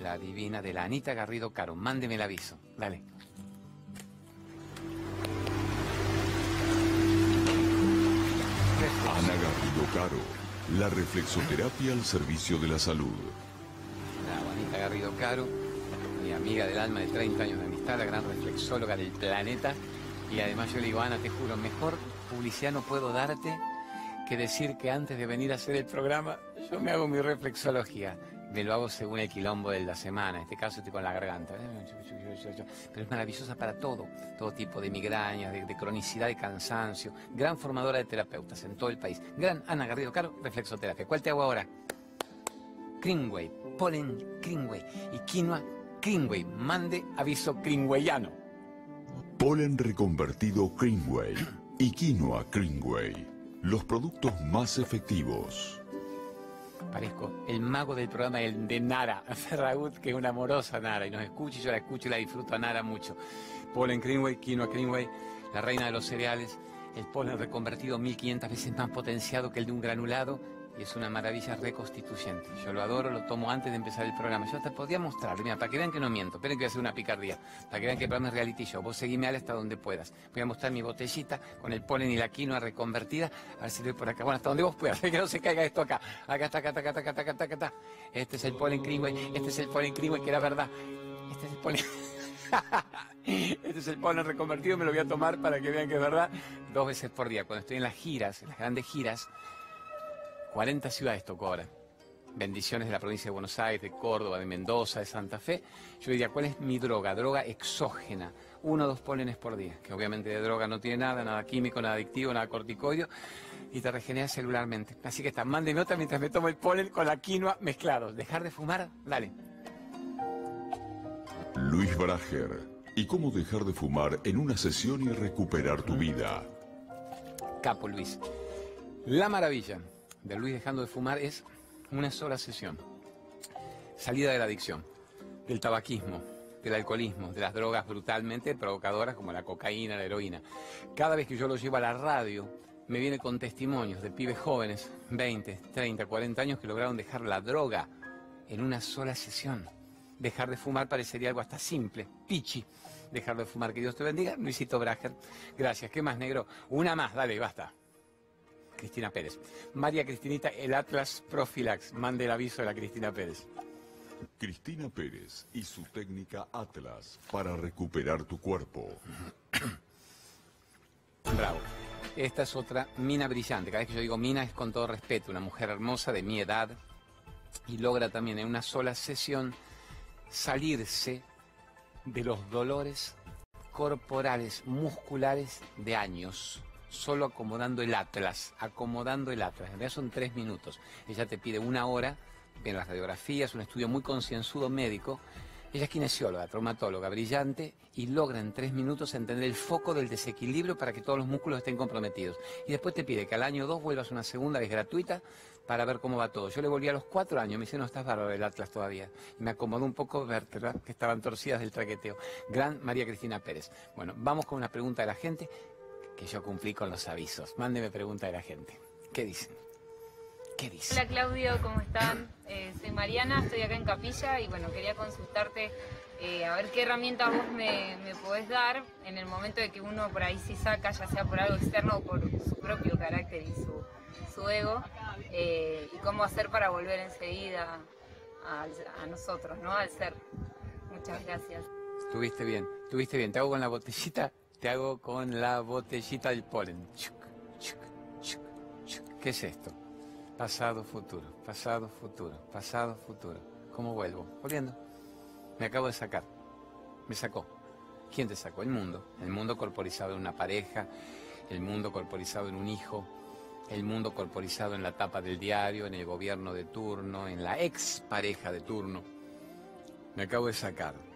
La divina de la Anita Garrido Caro, mándeme el aviso, dale. Ana Garrido Caro, la reflexoterapia al servicio de la salud. La Juanita Garrido Caro, mi amiga del alma de 30 años de amistad, la gran reflexóloga del planeta. Y además yo le digo, Ana, te juro, mejor publicidad no puedo darte que decir que antes de venir a hacer el programa yo me hago mi reflexología. Me lo hago según el quilombo de la semana, en este caso estoy con la garganta. Pero es maravillosa para todo, todo tipo de migrañas, de, de cronicidad, de cansancio. Gran formadora de terapeutas en todo el país. Gran Ana Garrido Caro, reflexoterapia. ¿Cuál te hago ahora? Greenway, polen Greenway y quinoa Greenway. Mande aviso greenwayano. Polen reconvertido Greenway y quinoa Greenway. Los productos más efectivos. Parezco el mago del programa de Nara, [LAUGHS] Ferragut, que es una amorosa Nara, y nos escucha y yo la escucho y la disfruto a Nara mucho. Polen Greenway, quinoa Greenway, la reina de los cereales, el polen reconvertido 1500 veces más potenciado que el de un granulado y es una maravilla reconstituyente. Yo lo adoro, lo tomo antes de empezar el programa. Yo hasta podría mostrarlo, mira, para que vean que no miento. Esperen que voy a hacer una picardía, para que vean que el programa es reality show. Vos seguime al hasta donde puedas. Voy a mostrar mi botellita con el polen y la quinoa reconvertida. A ver si doy por acá. Bueno, hasta donde vos puedas, [LAUGHS] que no se caiga esto acá. Acá está, acá está, acá está, acá está, acá está. Este es el polen Greenway, este es el polen Greenway, que era verdad. Este es el polen... [LAUGHS] Este es el polen reconvertido, me lo voy a tomar para que vean que es verdad, dos veces por día. Cuando estoy en las giras, en las grandes giras, 40 ciudades tocó ahora. Bendiciones de la provincia de Buenos Aires, de Córdoba, de Mendoza, de Santa Fe. Yo diría, ¿cuál es mi droga? Droga exógena. Uno o dos pólenes por día, que obviamente de droga no tiene nada, nada químico, nada adictivo, nada corticoide, y te regenera celularmente. Así que está, mándeme otra mientras me tomo el polen con la quinoa mezclados. Dejar de fumar, dale. Luis Brager. ¿Y cómo dejar de fumar en una sesión y recuperar tu vida? Capo Luis. La maravilla de Luis dejando de fumar es una sola sesión. Salida de la adicción, del tabaquismo, del alcoholismo, de las drogas brutalmente provocadoras como la cocaína, la heroína. Cada vez que yo lo llevo a la radio, me viene con testimonios de pibes jóvenes, 20, 30, 40 años, que lograron dejar la droga en una sola sesión. Dejar de fumar parecería algo hasta simple, pichi. Dejar de fumar, que Dios te bendiga. Luisito Brager, gracias. ¿Qué más, negro? Una más, dale, basta. Cristina Pérez. María Cristinita, el Atlas Profilax. Mande el aviso de la Cristina Pérez. Cristina Pérez y su técnica Atlas para recuperar tu cuerpo. [COUGHS] Bravo. Esta es otra mina brillante. Cada vez que yo digo mina es con todo respeto. Una mujer hermosa de mi edad y logra también en una sola sesión salirse de los dolores corporales, musculares de años solo acomodando el atlas, acomodando el atlas. En realidad son tres minutos. Ella te pide una hora, ven las radiografías, un estudio muy concienzudo médico. Ella es kinesióloga, traumatóloga, brillante y logra en tres minutos entender el foco del desequilibrio para que todos los músculos estén comprometidos. Y después te pide que al año dos vuelvas una segunda vez gratuita para ver cómo va todo. Yo le volví a los cuatro años, me dice, no estás bárbaro el Atlas todavía. Y me acomodó un poco vértebra, que estaban torcidas del traqueteo. Gran María Cristina Pérez. Bueno, vamos con una pregunta de la gente que yo cumplí con los avisos. Mándeme pregunta de la gente. ¿Qué dicen? ¿Qué dicen? Hola Claudio, ¿cómo están? Eh, soy Mariana, estoy acá en Capilla y bueno, quería consultarte eh, a ver qué herramientas vos me, me, podés dar en el momento de que uno por ahí se saca, ya sea por algo externo o por su propio carácter y su, su ego, eh, y cómo hacer para volver enseguida a, a nosotros, ¿no? Al ser. Muchas gracias. Estuviste bien, estuviste bien. Te hago con la botellita te hago con la botellita del polen. ¿Qué es esto? Pasado, futuro, pasado, futuro, pasado, futuro. ¿Cómo vuelvo? Volviendo. Me acabo de sacar. Me sacó. ¿Quién te sacó? El mundo. El mundo corporizado en una pareja, el mundo corporizado en un hijo, el mundo corporizado en la tapa del diario, en el gobierno de turno, en la ex pareja de turno, Me acabo de sacar.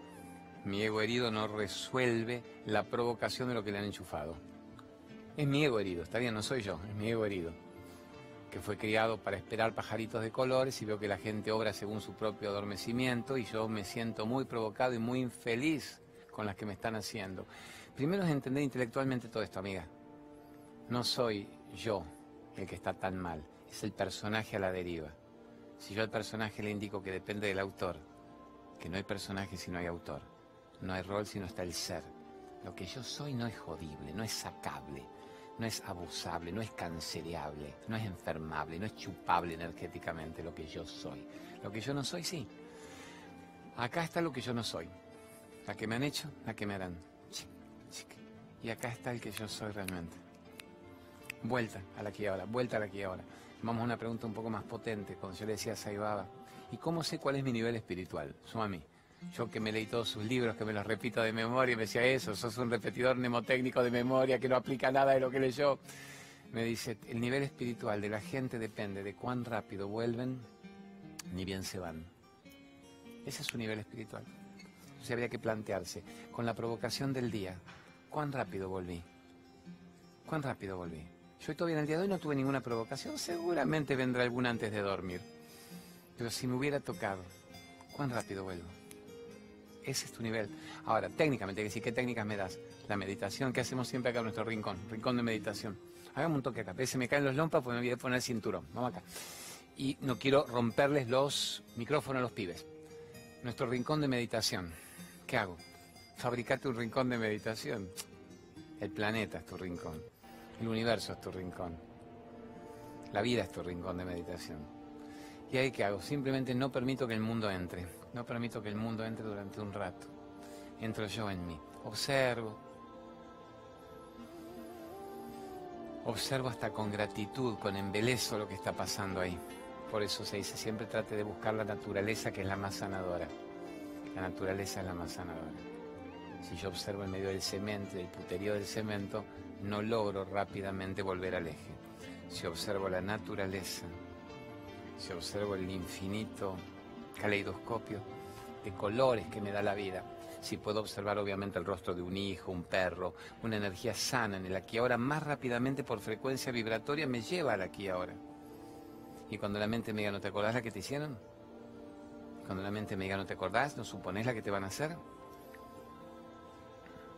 Mi ego herido no resuelve la provocación de lo que le han enchufado. Es mi ego herido, está bien, no soy yo, es mi ego herido, que fue criado para esperar pajaritos de colores y veo que la gente obra según su propio adormecimiento y yo me siento muy provocado y muy infeliz con las que me están haciendo. Primero es entender intelectualmente todo esto, amiga. No soy yo el que está tan mal, es el personaje a la deriva. Si yo al personaje le indico que depende del autor, que no hay personaje si no hay autor, no hay rol si no está el ser. Lo que yo soy no es jodible, no es sacable, no es abusable, no es cancereable, no es enfermable, no es chupable energéticamente lo que yo soy. Lo que yo no soy, sí. Acá está lo que yo no soy. La que me han hecho, la que me harán. Y acá está el que yo soy realmente. Vuelta a la y ahora, vuelta a la y ahora. Vamos a una pregunta un poco más potente, cuando yo le decía a Saibaba, ¿y cómo sé cuál es mi nivel espiritual? Suma a mí. Yo que me leí todos sus libros, que me los repito de memoria, y me decía eso, sos un repetidor mnemotécnico de memoria que no aplica nada de lo que leyó. Me dice, el nivel espiritual de la gente depende de cuán rápido vuelven, ni bien se van. Ese es su nivel espiritual. Entonces habría que plantearse, con la provocación del día, ¿cuán rápido volví? ¿Cuán rápido volví? Yo todavía en el día de hoy no tuve ninguna provocación, seguramente vendrá alguna antes de dormir. Pero si me hubiera tocado, ¿cuán rápido vuelvo? Ese es tu nivel. Ahora, técnicamente, decir, ¿qué técnicas me das? La meditación que hacemos siempre acá en nuestro rincón, rincón de meditación. Hagamos un toque acá. Se me caen los lompas porque me voy a poner el cinturón. Vamos acá. Y no quiero romperles los micrófonos a los pibes. Nuestro rincón de meditación. ¿Qué hago? Fabricate un rincón de meditación. El planeta es tu rincón. El universo es tu rincón. La vida es tu rincón de meditación. ¿Y ahí qué hago? Simplemente no permito que el mundo entre. No permito que el mundo entre durante un rato. Entro yo en mí. Observo. Observo hasta con gratitud, con embelezo lo que está pasando ahí. Por eso se dice, siempre trate de buscar la naturaleza que es la más sanadora. La naturaleza es la más sanadora. Si yo observo en medio del cemento, del puterío del cemento, no logro rápidamente volver al eje. Si observo la naturaleza, si observo el infinito caleidoscopio de colores que me da la vida, si puedo observar obviamente el rostro de un hijo, un perro, una energía sana en el aquí ahora, más rápidamente por frecuencia vibratoria me lleva al aquí ahora. Y cuando la mente me diga, ¿no te acordás la que te hicieron? Cuando la mente me diga, ¿no te acordás? ¿No suponés la que te van a hacer?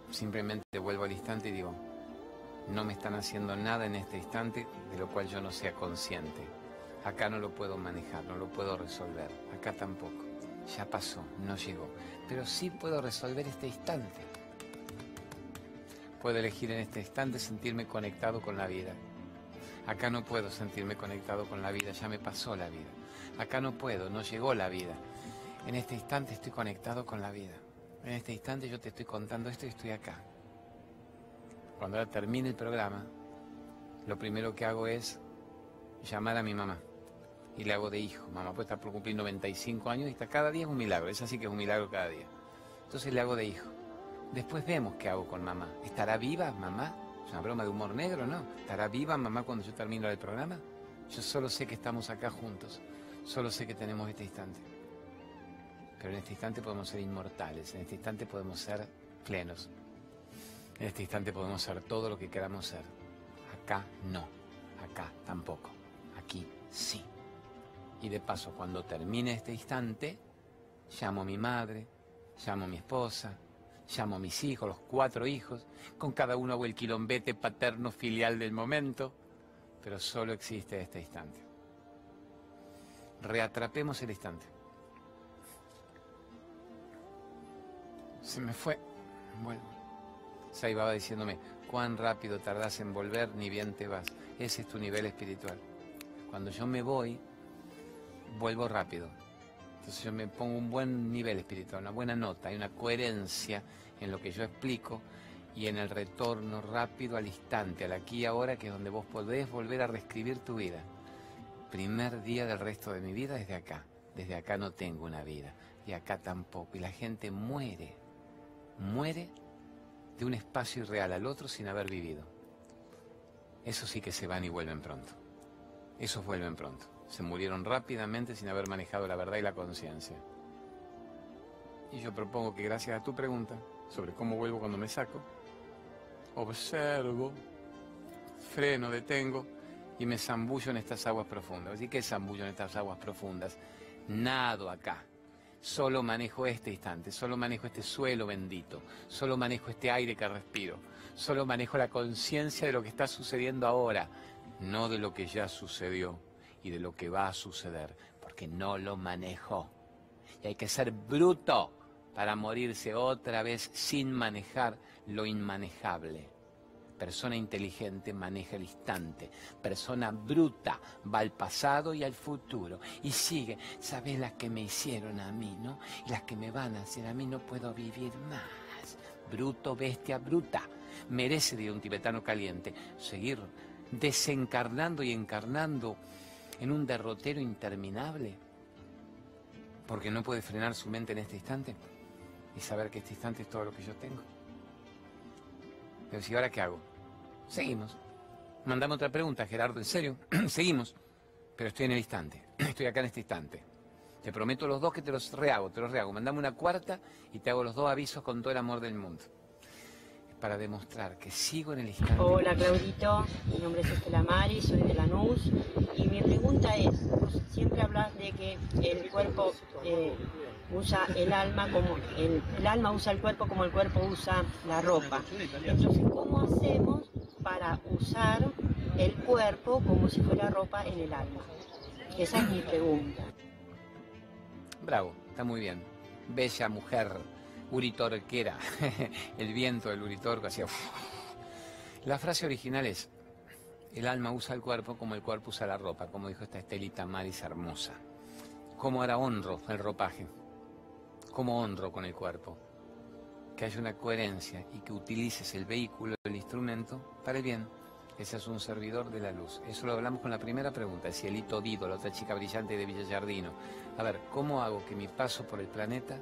Simplemente vuelvo al instante y digo, no me están haciendo nada en este instante de lo cual yo no sea consciente. Acá no lo puedo manejar, no lo puedo resolver. Acá tampoco. Ya pasó, no llegó. Pero sí puedo resolver este instante. Puedo elegir en este instante sentirme conectado con la vida. Acá no puedo sentirme conectado con la vida, ya me pasó la vida. Acá no puedo, no llegó la vida. En este instante estoy conectado con la vida. En este instante yo te estoy contando esto y estoy acá. Cuando ahora termine el programa, lo primero que hago es llamar a mi mamá y le hago de hijo. Mamá puede estar por cumplir 95 años y está cada día es un milagro. Es así que es un milagro cada día. Entonces le hago de hijo. Después vemos qué hago con mamá. ¿Estará viva mamá? Es una broma de humor negro, ¿no? ¿Estará viva mamá cuando yo termino el programa? Yo solo sé que estamos acá juntos. Solo sé que tenemos este instante. Pero en este instante podemos ser inmortales. En este instante podemos ser plenos. En este instante podemos ser todo lo que queramos ser. Acá no. Acá tampoco. Aquí sí. Y de paso, cuando termine este instante, llamo a mi madre, llamo a mi esposa, llamo a mis hijos, los cuatro hijos, con cada uno hago el quilombete paterno filial del momento, pero solo existe este instante. Reatrapemos el instante. Se me fue. Vuelvo. Saibaba diciéndome, cuán rápido tardas en volver, ni bien te vas. Ese es tu nivel espiritual. Cuando yo me voy, vuelvo rápido. Entonces yo me pongo un buen nivel espiritual, una buena nota, hay una coherencia en lo que yo explico y en el retorno rápido al instante, al aquí y ahora, que es donde vos podés volver a reescribir tu vida. Primer día del resto de mi vida desde acá. Desde acá no tengo una vida. Y acá tampoco. Y la gente muere. Muere de un espacio irreal al otro sin haber vivido. Eso sí que se van y vuelven pronto. Esos vuelven pronto. Se murieron rápidamente sin haber manejado la verdad y la conciencia. Y yo propongo que gracias a tu pregunta sobre cómo vuelvo cuando me saco, observo, freno, detengo y me zambullo en estas aguas profundas. Así que zambullo en estas aguas profundas. Nado acá. Solo manejo este instante, solo manejo este suelo bendito, solo manejo este aire que respiro, solo manejo la conciencia de lo que está sucediendo ahora, no de lo que ya sucedió y de lo que va a suceder, porque no lo manejo. Y hay que ser bruto para morirse otra vez sin manejar lo inmanejable. Persona inteligente maneja el instante. Persona bruta va al pasado y al futuro. Y sigue, ¿sabes las que me hicieron a mí, no? Y las que me van a hacer a mí no puedo vivir más. Bruto, bestia, bruta. Merece de un tibetano caliente seguir desencarnando y encarnando en un derrotero interminable. Porque no puede frenar su mente en este instante y saber que este instante es todo lo que yo tengo. Pero si ahora qué hago? Seguimos. Mandame otra pregunta, Gerardo, ¿en serio? [CLEARS THROAT] Seguimos. Pero estoy en el instante. [CLEARS THROAT] Estoy acá en este instante. Te prometo los dos que te los rehago, te los rehago. Mandame una cuarta y te hago los dos avisos con todo el amor del mundo. Para demostrar que sigo en el instante. Hola Claudito, mi nombre es Estela Mari, soy de Lanús mi pregunta es, vos siempre hablas de que el cuerpo eh, usa el alma como el, el alma usa el cuerpo como el cuerpo usa la ropa. Entonces, ¿cómo hacemos para usar el cuerpo como si fuera ropa en el alma? Esa es mi pregunta. Bravo, está muy bien. Bella mujer, uritorquera. [LAUGHS] el viento del uritorco hacía... La frase original es, el alma usa el cuerpo como el cuerpo usa la ropa, como dijo esta Estelita Maris hermosa. ¿Cómo ahora honro el ropaje? ¿Cómo honro con el cuerpo? Que haya una coherencia y que utilices el vehículo, el instrumento, para el bien. Ese es un servidor de la luz. Eso lo hablamos con la primera pregunta, el cielito Dido, la otra chica brillante de Villallardino. A ver, ¿cómo hago que mi paso por el planeta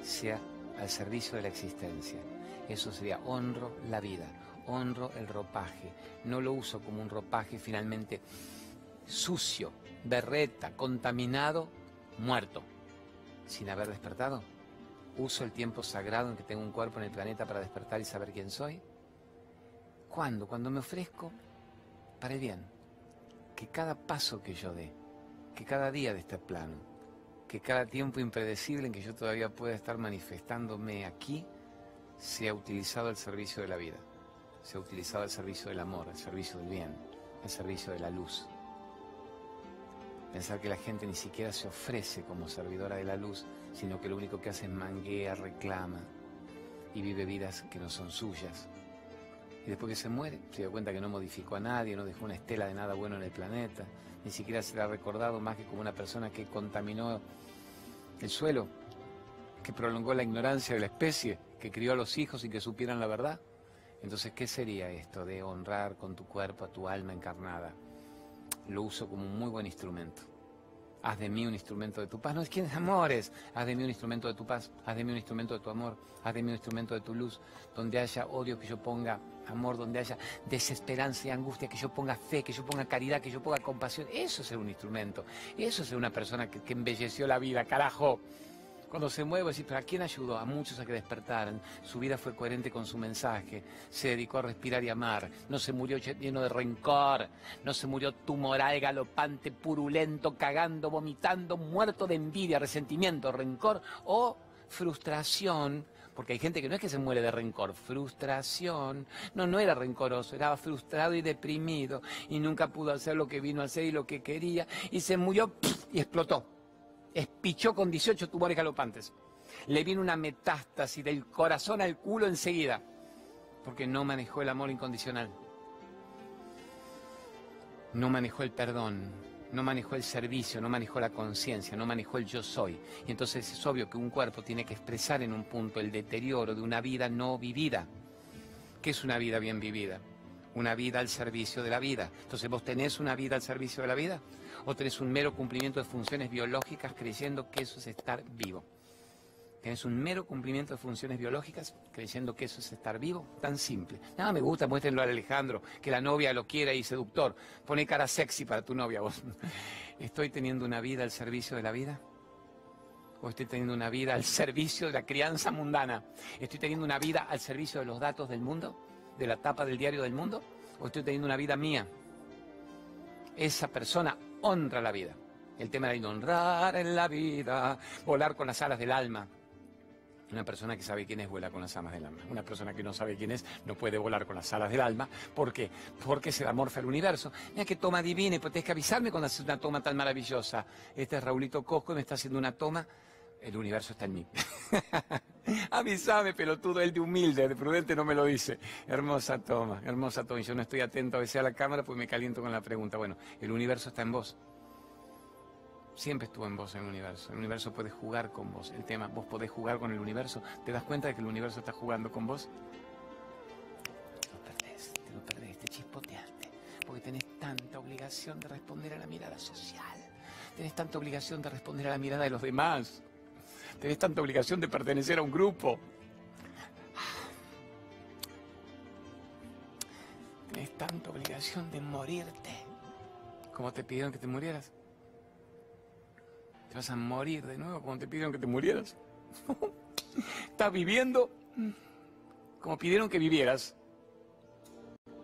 sea al servicio de la existencia? Eso sería honro la vida, honro el ropaje. No lo uso como un ropaje finalmente sucio, berreta, contaminado, muerto, sin haber despertado. ¿Uso el tiempo sagrado en que tengo un cuerpo en el planeta para despertar y saber quién soy? ¿Cuándo? Cuando me ofrezco para el bien. Que cada paso que yo dé, que cada día de este plano, que cada tiempo impredecible en que yo todavía pueda estar manifestándome aquí, sea utilizado al servicio de la vida, sea utilizado al servicio del amor, al servicio del bien, al servicio de la luz. Pensar que la gente ni siquiera se ofrece como servidora de la luz, sino que lo único que hace es manguea, reclama y vive vidas que no son suyas. Y después que se muere, se dio cuenta que no modificó a nadie, no dejó una estela de nada bueno en el planeta, ni siquiera se le ha recordado más que como una persona que contaminó el suelo, que prolongó la ignorancia de la especie, que crió a los hijos y que supieran la verdad. Entonces, ¿qué sería esto de honrar con tu cuerpo a tu alma encarnada? Lo uso como un muy buen instrumento. Haz de mí un instrumento de tu paz. No es quien amores. Haz de mí un instrumento de tu paz. Haz de mí un instrumento de tu amor. Haz de mí un instrumento de tu luz. Donde haya odio, que yo ponga amor. Donde haya desesperanza y angustia, que yo ponga fe, que yo ponga caridad, que yo ponga compasión. Eso es ser un instrumento. Eso es ser una persona que, que embelleció la vida, carajo. Cuando se mueve, ¿pero a quién ayudó? A muchos a que despertaran. Su vida fue coherente con su mensaje. Se dedicó a respirar y amar. No se murió lleno de rencor. No se murió tumoral, galopante, purulento, cagando, vomitando, muerto de envidia, resentimiento, rencor o frustración. Porque hay gente que no es que se muere de rencor, frustración. No, no era rencoroso, era frustrado y deprimido. Y nunca pudo hacer lo que vino a hacer y lo que quería. Y se murió y explotó espichó con 18 tumores galopantes. Le vino una metástasis del corazón al culo enseguida, porque no manejó el amor incondicional. No manejó el perdón, no manejó el servicio, no manejó la conciencia, no manejó el yo soy. Y entonces es obvio que un cuerpo tiene que expresar en un punto el deterioro de una vida no vivida. ¿Qué es una vida bien vivida? Una vida al servicio de la vida. Entonces vos tenés una vida al servicio de la vida o tenés un mero cumplimiento de funciones biológicas creyendo que eso es estar vivo. Tenés un mero cumplimiento de funciones biológicas creyendo que eso es estar vivo, tan simple. Nada, me gusta, muéstrenlo a Alejandro, que la novia lo quiera y seductor. Pone cara sexy para tu novia vos. [LAUGHS] ¿Estoy teniendo una vida al servicio de la vida? o estoy teniendo una vida al servicio de la crianza mundana? ¿Estoy teniendo una vida al servicio de los datos del mundo? ¿De la tapa del diario del mundo? ¿O estoy teniendo una vida mía? Esa persona honra la vida. El tema de honrar en la vida, volar con las alas del alma. Una persona que sabe quién es vuela con las alas del alma. Una persona que no sabe quién es no puede volar con las alas del alma. ¿Por qué? Porque se da morfa el universo. Mira qué toma divina y pues tienes que avisarme cuando haces una toma tan maravillosa. Este es Raulito Cosco y me está haciendo una toma. El universo está en mí. [LAUGHS] Avísame, pelotudo, él de humilde, de prudente no me lo dice. Hermosa toma, hermosa toma. Yo no estoy atento a veces a la cámara pues me caliento con la pregunta. Bueno, el universo está en vos siempre estuvo en vos el universo. El universo puede jugar con vos. El tema, vos podés jugar con el universo. ¿Te das cuenta de que el universo está jugando con vos? Te lo perdés, te lo perdés, te chispoteaste. Porque tenés tanta obligación de responder a la mirada social. Tenés tanta obligación de responder a la mirada de los demás. Tenés tanta obligación de pertenecer a un grupo. Tenés tanta obligación de morirte. Como te pidieron que te murieras vas a morir de nuevo como te pidieron que te murieras. [LAUGHS] Estás viviendo como pidieron que vivieras.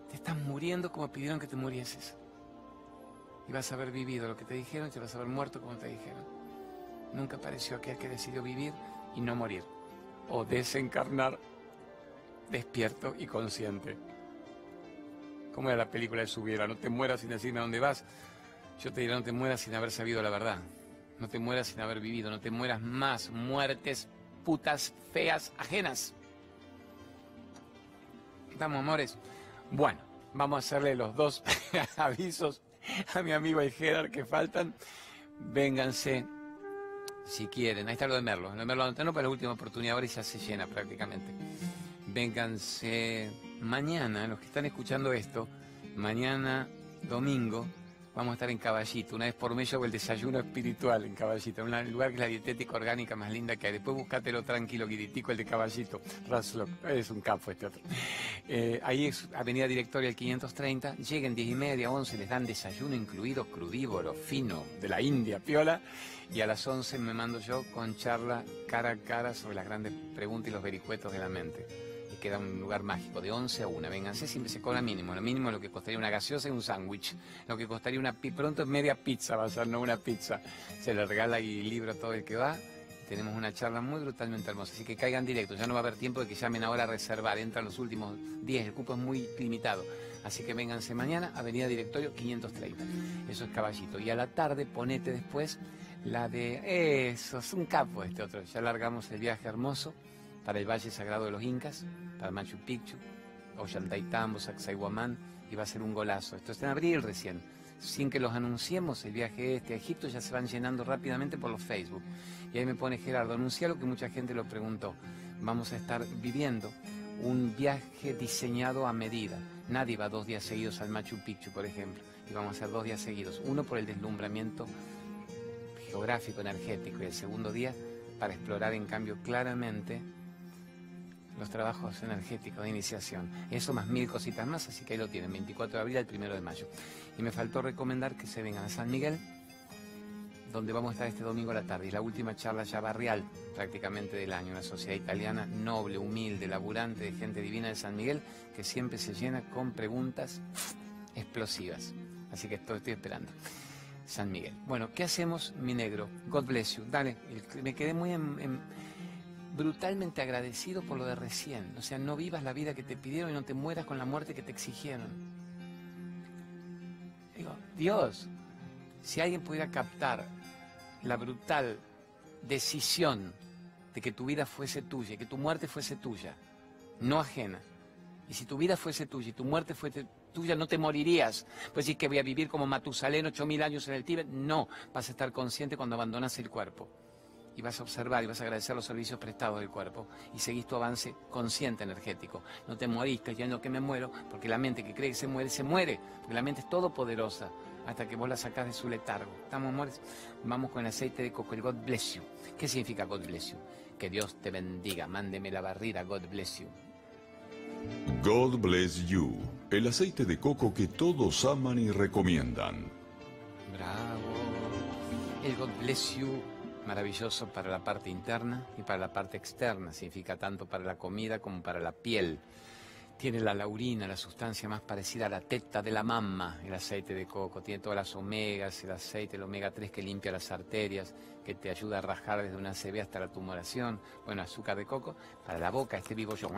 Te estás muriendo como pidieron que te murieses. Y vas a haber vivido lo que te dijeron y te vas a haber muerto como te dijeron. Nunca apareció aquel que decidió vivir y no morir. O desencarnar despierto y consciente. Como era la película de Subiera, no te mueras sin decirme a dónde vas. Yo te diré no te mueras sin haber sabido la verdad. No te mueras sin haber vivido, no te mueras más muertes putas feas ajenas. Estamos, amores. Bueno, vamos a hacerle los dos [LAUGHS] avisos a mi amigo el Gerard que faltan. Vénganse si quieren. Ahí está lo de Merlo. Lo de Merlo no para la última oportunidad ahora ya se llena prácticamente. Vénganse mañana, los que están escuchando esto, mañana domingo vamos a estar en Caballito. Una vez por mes hago el desayuno espiritual en Caballito, un lugar que es la dietética orgánica más linda que hay. Después buscátelo tranquilo, guiritico, el de Caballito. Raslo, es un capo este otro. Eh, ahí es Avenida Directoria el 530. Lleguen 10 y media, 11, les dan desayuno incluido, crudívoro, fino, de la India, piola. Y a las 11 me mando yo con charla cara a cara sobre las grandes preguntas y los vericuetos de la mente queda un lugar mágico, de 11 a 1. Vénganse, siempre se cobra mínimo. Lo mínimo es lo que costaría una gaseosa y un sándwich. Lo que costaría una pronto media pizza va a ser, una pizza. Se le regala y libro a todo el que va. Tenemos una charla muy brutalmente hermosa, así que caigan directo. Ya no va a haber tiempo de que llamen ahora a reservar. Entran los últimos 10, el cupo es muy limitado. Así que vénganse mañana, Avenida Directorio 530. Eso es caballito. Y a la tarde ponete después la de... Eso, es un capo este otro. Ya largamos el viaje hermoso para el Valle Sagrado de los Incas, para Machu Picchu, Ollantaytambo, Sacsayhuamán, y va a ser un golazo. Esto es en abril recién. Sin que los anunciemos, el viaje este a Egipto ya se van llenando rápidamente por los Facebook. Y ahí me pone Gerardo, anuncia lo que mucha gente lo preguntó. Vamos a estar viviendo un viaje diseñado a medida. Nadie va dos días seguidos al Machu Picchu, por ejemplo, y vamos a hacer dos días seguidos. Uno por el deslumbramiento geográfico, energético, y el segundo día para explorar en cambio claramente los trabajos energéticos de iniciación. Eso más mil cositas más, así que ahí lo tienen, 24 de abril al 1 de mayo. Y me faltó recomendar que se vengan a San Miguel, donde vamos a estar este domingo a la tarde. Y la última charla ya barrial prácticamente del año, una sociedad italiana noble, humilde, laburante, de gente divina de San Miguel, que siempre se llena con preguntas explosivas. Así que esto estoy esperando. San Miguel. Bueno, ¿qué hacemos, mi negro? God bless you. Dale, me quedé muy en brutalmente agradecido por lo de recién. O sea, no vivas la vida que te pidieron y no te mueras con la muerte que te exigieron. Digo, Dios, si alguien pudiera captar la brutal decisión de que tu vida fuese tuya, que tu muerte fuese tuya, no ajena. Y si tu vida fuese tuya y tu muerte fuese tuya, no te morirías. Pues decir que voy a vivir como Matusalén ocho mil años en el Tíbet. No, vas a estar consciente cuando abandonas el cuerpo y vas a observar y vas a agradecer los servicios prestados del cuerpo y seguís tu avance consciente energético. No te moriste ya en lo que me muero, porque la mente que cree que se muere, se muere, porque la mente es todopoderosa hasta que vos la sacás de su letargo. ¿Estamos, amores? Vamos con el aceite de coco, el God bless you. ¿Qué significa God bless you? Que Dios te bendiga, mándeme la barrida, God bless you. God bless you, el aceite de coco que todos aman y recomiendan. Bravo. El God bless you maravilloso para la parte interna y para la parte externa, significa tanto para la comida como para la piel. Tiene la laurina, la sustancia más parecida a la teta de la mamá, el aceite de coco. Tiene todas las omegas, el aceite, el omega 3 que limpia las arterias, que te ayuda a rajar desde una CB hasta la tumoración. Bueno, azúcar de coco. Para la boca, este vivo yo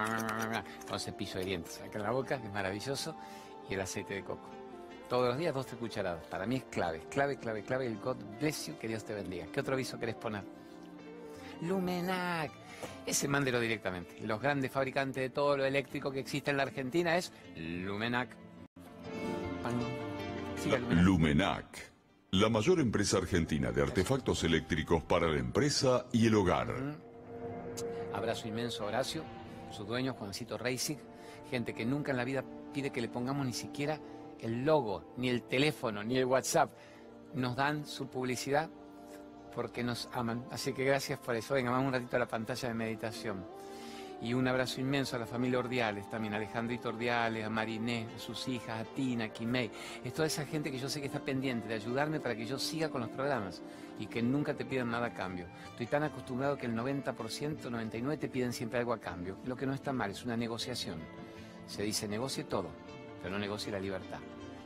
con cepillo de dientes. Acá en la boca, es maravilloso. Y el aceite de coco. Todos los días dos, tres cucharadas. Para mí es clave, clave, clave, clave. El God bless you, que Dios te bendiga. ¿Qué otro aviso querés poner? Lumenac. Ese mándelo directamente. Los grandes fabricantes de todo lo eléctrico que existe en la Argentina es Lumenac. Lumenac. La mayor empresa argentina de artefactos eléctricos para la empresa y el hogar. Abrazo inmenso a Horacio, su dueño Juancito Reisig, gente que nunca en la vida pide que le pongamos ni siquiera el logo, ni el teléfono, ni el WhatsApp. Nos dan su publicidad porque nos aman. Así que gracias por eso. Venga, vamos un ratito a la pantalla de meditación. Y un abrazo inmenso a la familia Ordiales también, a Alejandrito Ordiales, a Mariné, a sus hijas, a Tina, a Kimei. Es toda esa gente que yo sé que está pendiente de ayudarme para que yo siga con los programas y que nunca te pidan nada a cambio. Estoy tan acostumbrado que el 90%, 99% te piden siempre algo a cambio. Lo que no está mal, es una negociación. Se dice negocie todo, pero no negocie la libertad.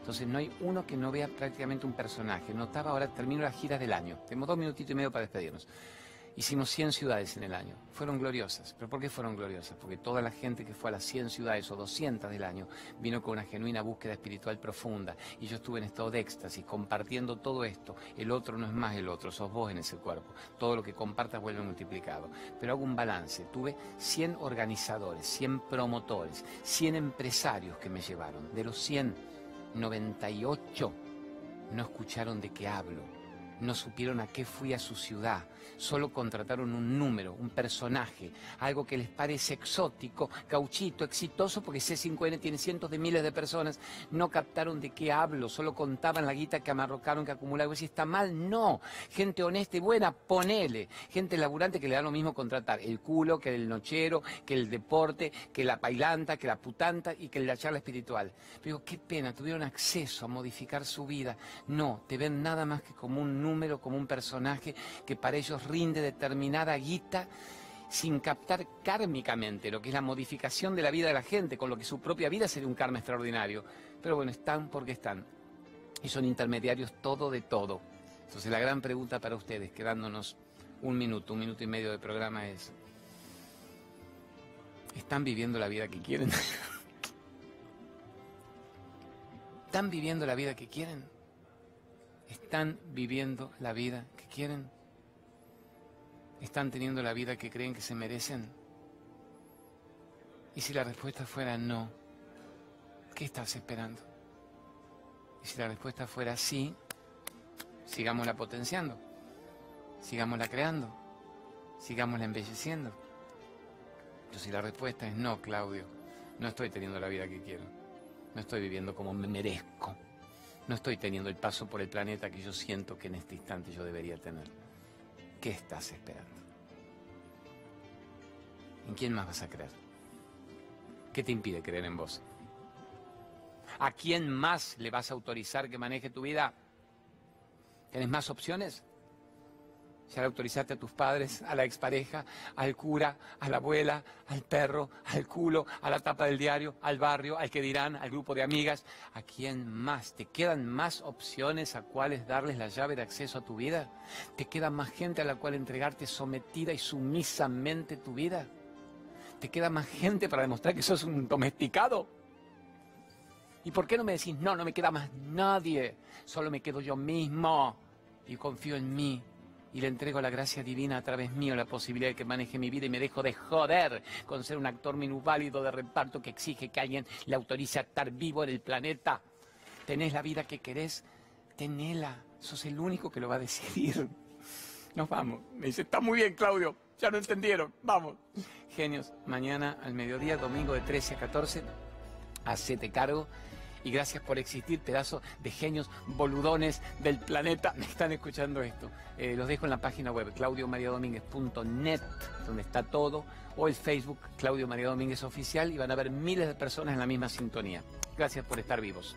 Entonces no hay uno que no vea prácticamente un personaje. Notaba ahora, termino la gira del año. Tenemos dos minutitos y medio para despedirnos. Hicimos 100 ciudades en el año. Fueron gloriosas. ¿Pero por qué fueron gloriosas? Porque toda la gente que fue a las 100 ciudades o 200 del año vino con una genuina búsqueda espiritual profunda. Y yo estuve en estado de éxtasis compartiendo todo esto. El otro no es más el otro, sos vos en ese cuerpo. Todo lo que compartas vuelve multiplicado. Pero hago un balance. Tuve 100 organizadores, 100 promotores, 100 empresarios que me llevaron. De los 100 98 no escucharon de qué hablo, no supieron a qué fui a su ciudad, solo contrataron un número, un personaje, algo que les parece exótico, cauchito, exitoso, porque C5N tiene cientos de miles de personas, no captaron de qué hablo, solo contaban la guita que amarrocaron, que acumularon. Si está mal, no. Gente honesta y buena, ponele. Gente laburante que le da lo mismo contratar el culo, que el nochero, que el deporte, que la bailanta, que la putanta y que la charla espiritual. Pero qué pena, tuvieron acceso a modificar su vida. No, te ven nada más que como un número, como un personaje que para ellos rinde determinada guita sin captar kármicamente lo que es la modificación de la vida de la gente, con lo que su propia vida sería un karma extraordinario. Pero bueno, están porque están. Y son intermediarios todo de todo. Entonces la gran pregunta para ustedes, quedándonos un minuto, un minuto y medio de programa es, ¿están viviendo la vida que quieren? [LAUGHS] ¿Están viviendo la vida que quieren? ¿Están viviendo la vida que quieren? ¿Están teniendo la vida que creen que se merecen? Y si la respuesta fuera no, ¿qué estás esperando? Y si la respuesta fuera sí, sigámosla potenciando, sigámosla creando, sigámosla embelleciendo. Pero si la respuesta es no, Claudio, no estoy teniendo la vida que quiero, no estoy viviendo como me merezco, no estoy teniendo el paso por el planeta que yo siento que en este instante yo debería tener. ¿Qué estás esperando? ¿En quién más vas a creer? ¿Qué te impide creer en vos? ¿A quién más le vas a autorizar que maneje tu vida? ¿Tienes más opciones? Ya le autorizaste a tus padres, a la expareja, al cura, a la abuela, al perro, al culo, a la tapa del diario, al barrio, al que dirán, al grupo de amigas. ¿A quién más? ¿Te quedan más opciones a cuáles darles la llave de acceso a tu vida? ¿Te queda más gente a la cual entregarte sometida y sumisamente tu vida? ¿Te queda más gente para demostrar que sos un domesticado? ¿Y por qué no me decís, no, no me queda más nadie, solo me quedo yo mismo y confío en mí? Y le entrego la gracia divina a través mío la posibilidad de que maneje mi vida y me dejo de joder con ser un actor minusválido de reparto que exige que alguien le autorice a estar vivo en el planeta. ¿Tenés la vida que querés? Tenela. Sos el único que lo va a decidir. Nos vamos. Me dice, está muy bien, Claudio. Ya no entendieron. Vamos. Genios, mañana al mediodía, domingo de 13 a 14, hacete cargo y gracias por existir, pedazo de genios boludones del planeta. [LAUGHS] Me están escuchando esto. Eh, los dejo en la página web claudiomariadomínguez.net, donde está todo, o el Facebook Claudio María Domínguez Oficial y van a ver miles de personas en la misma sintonía. Gracias por estar vivos.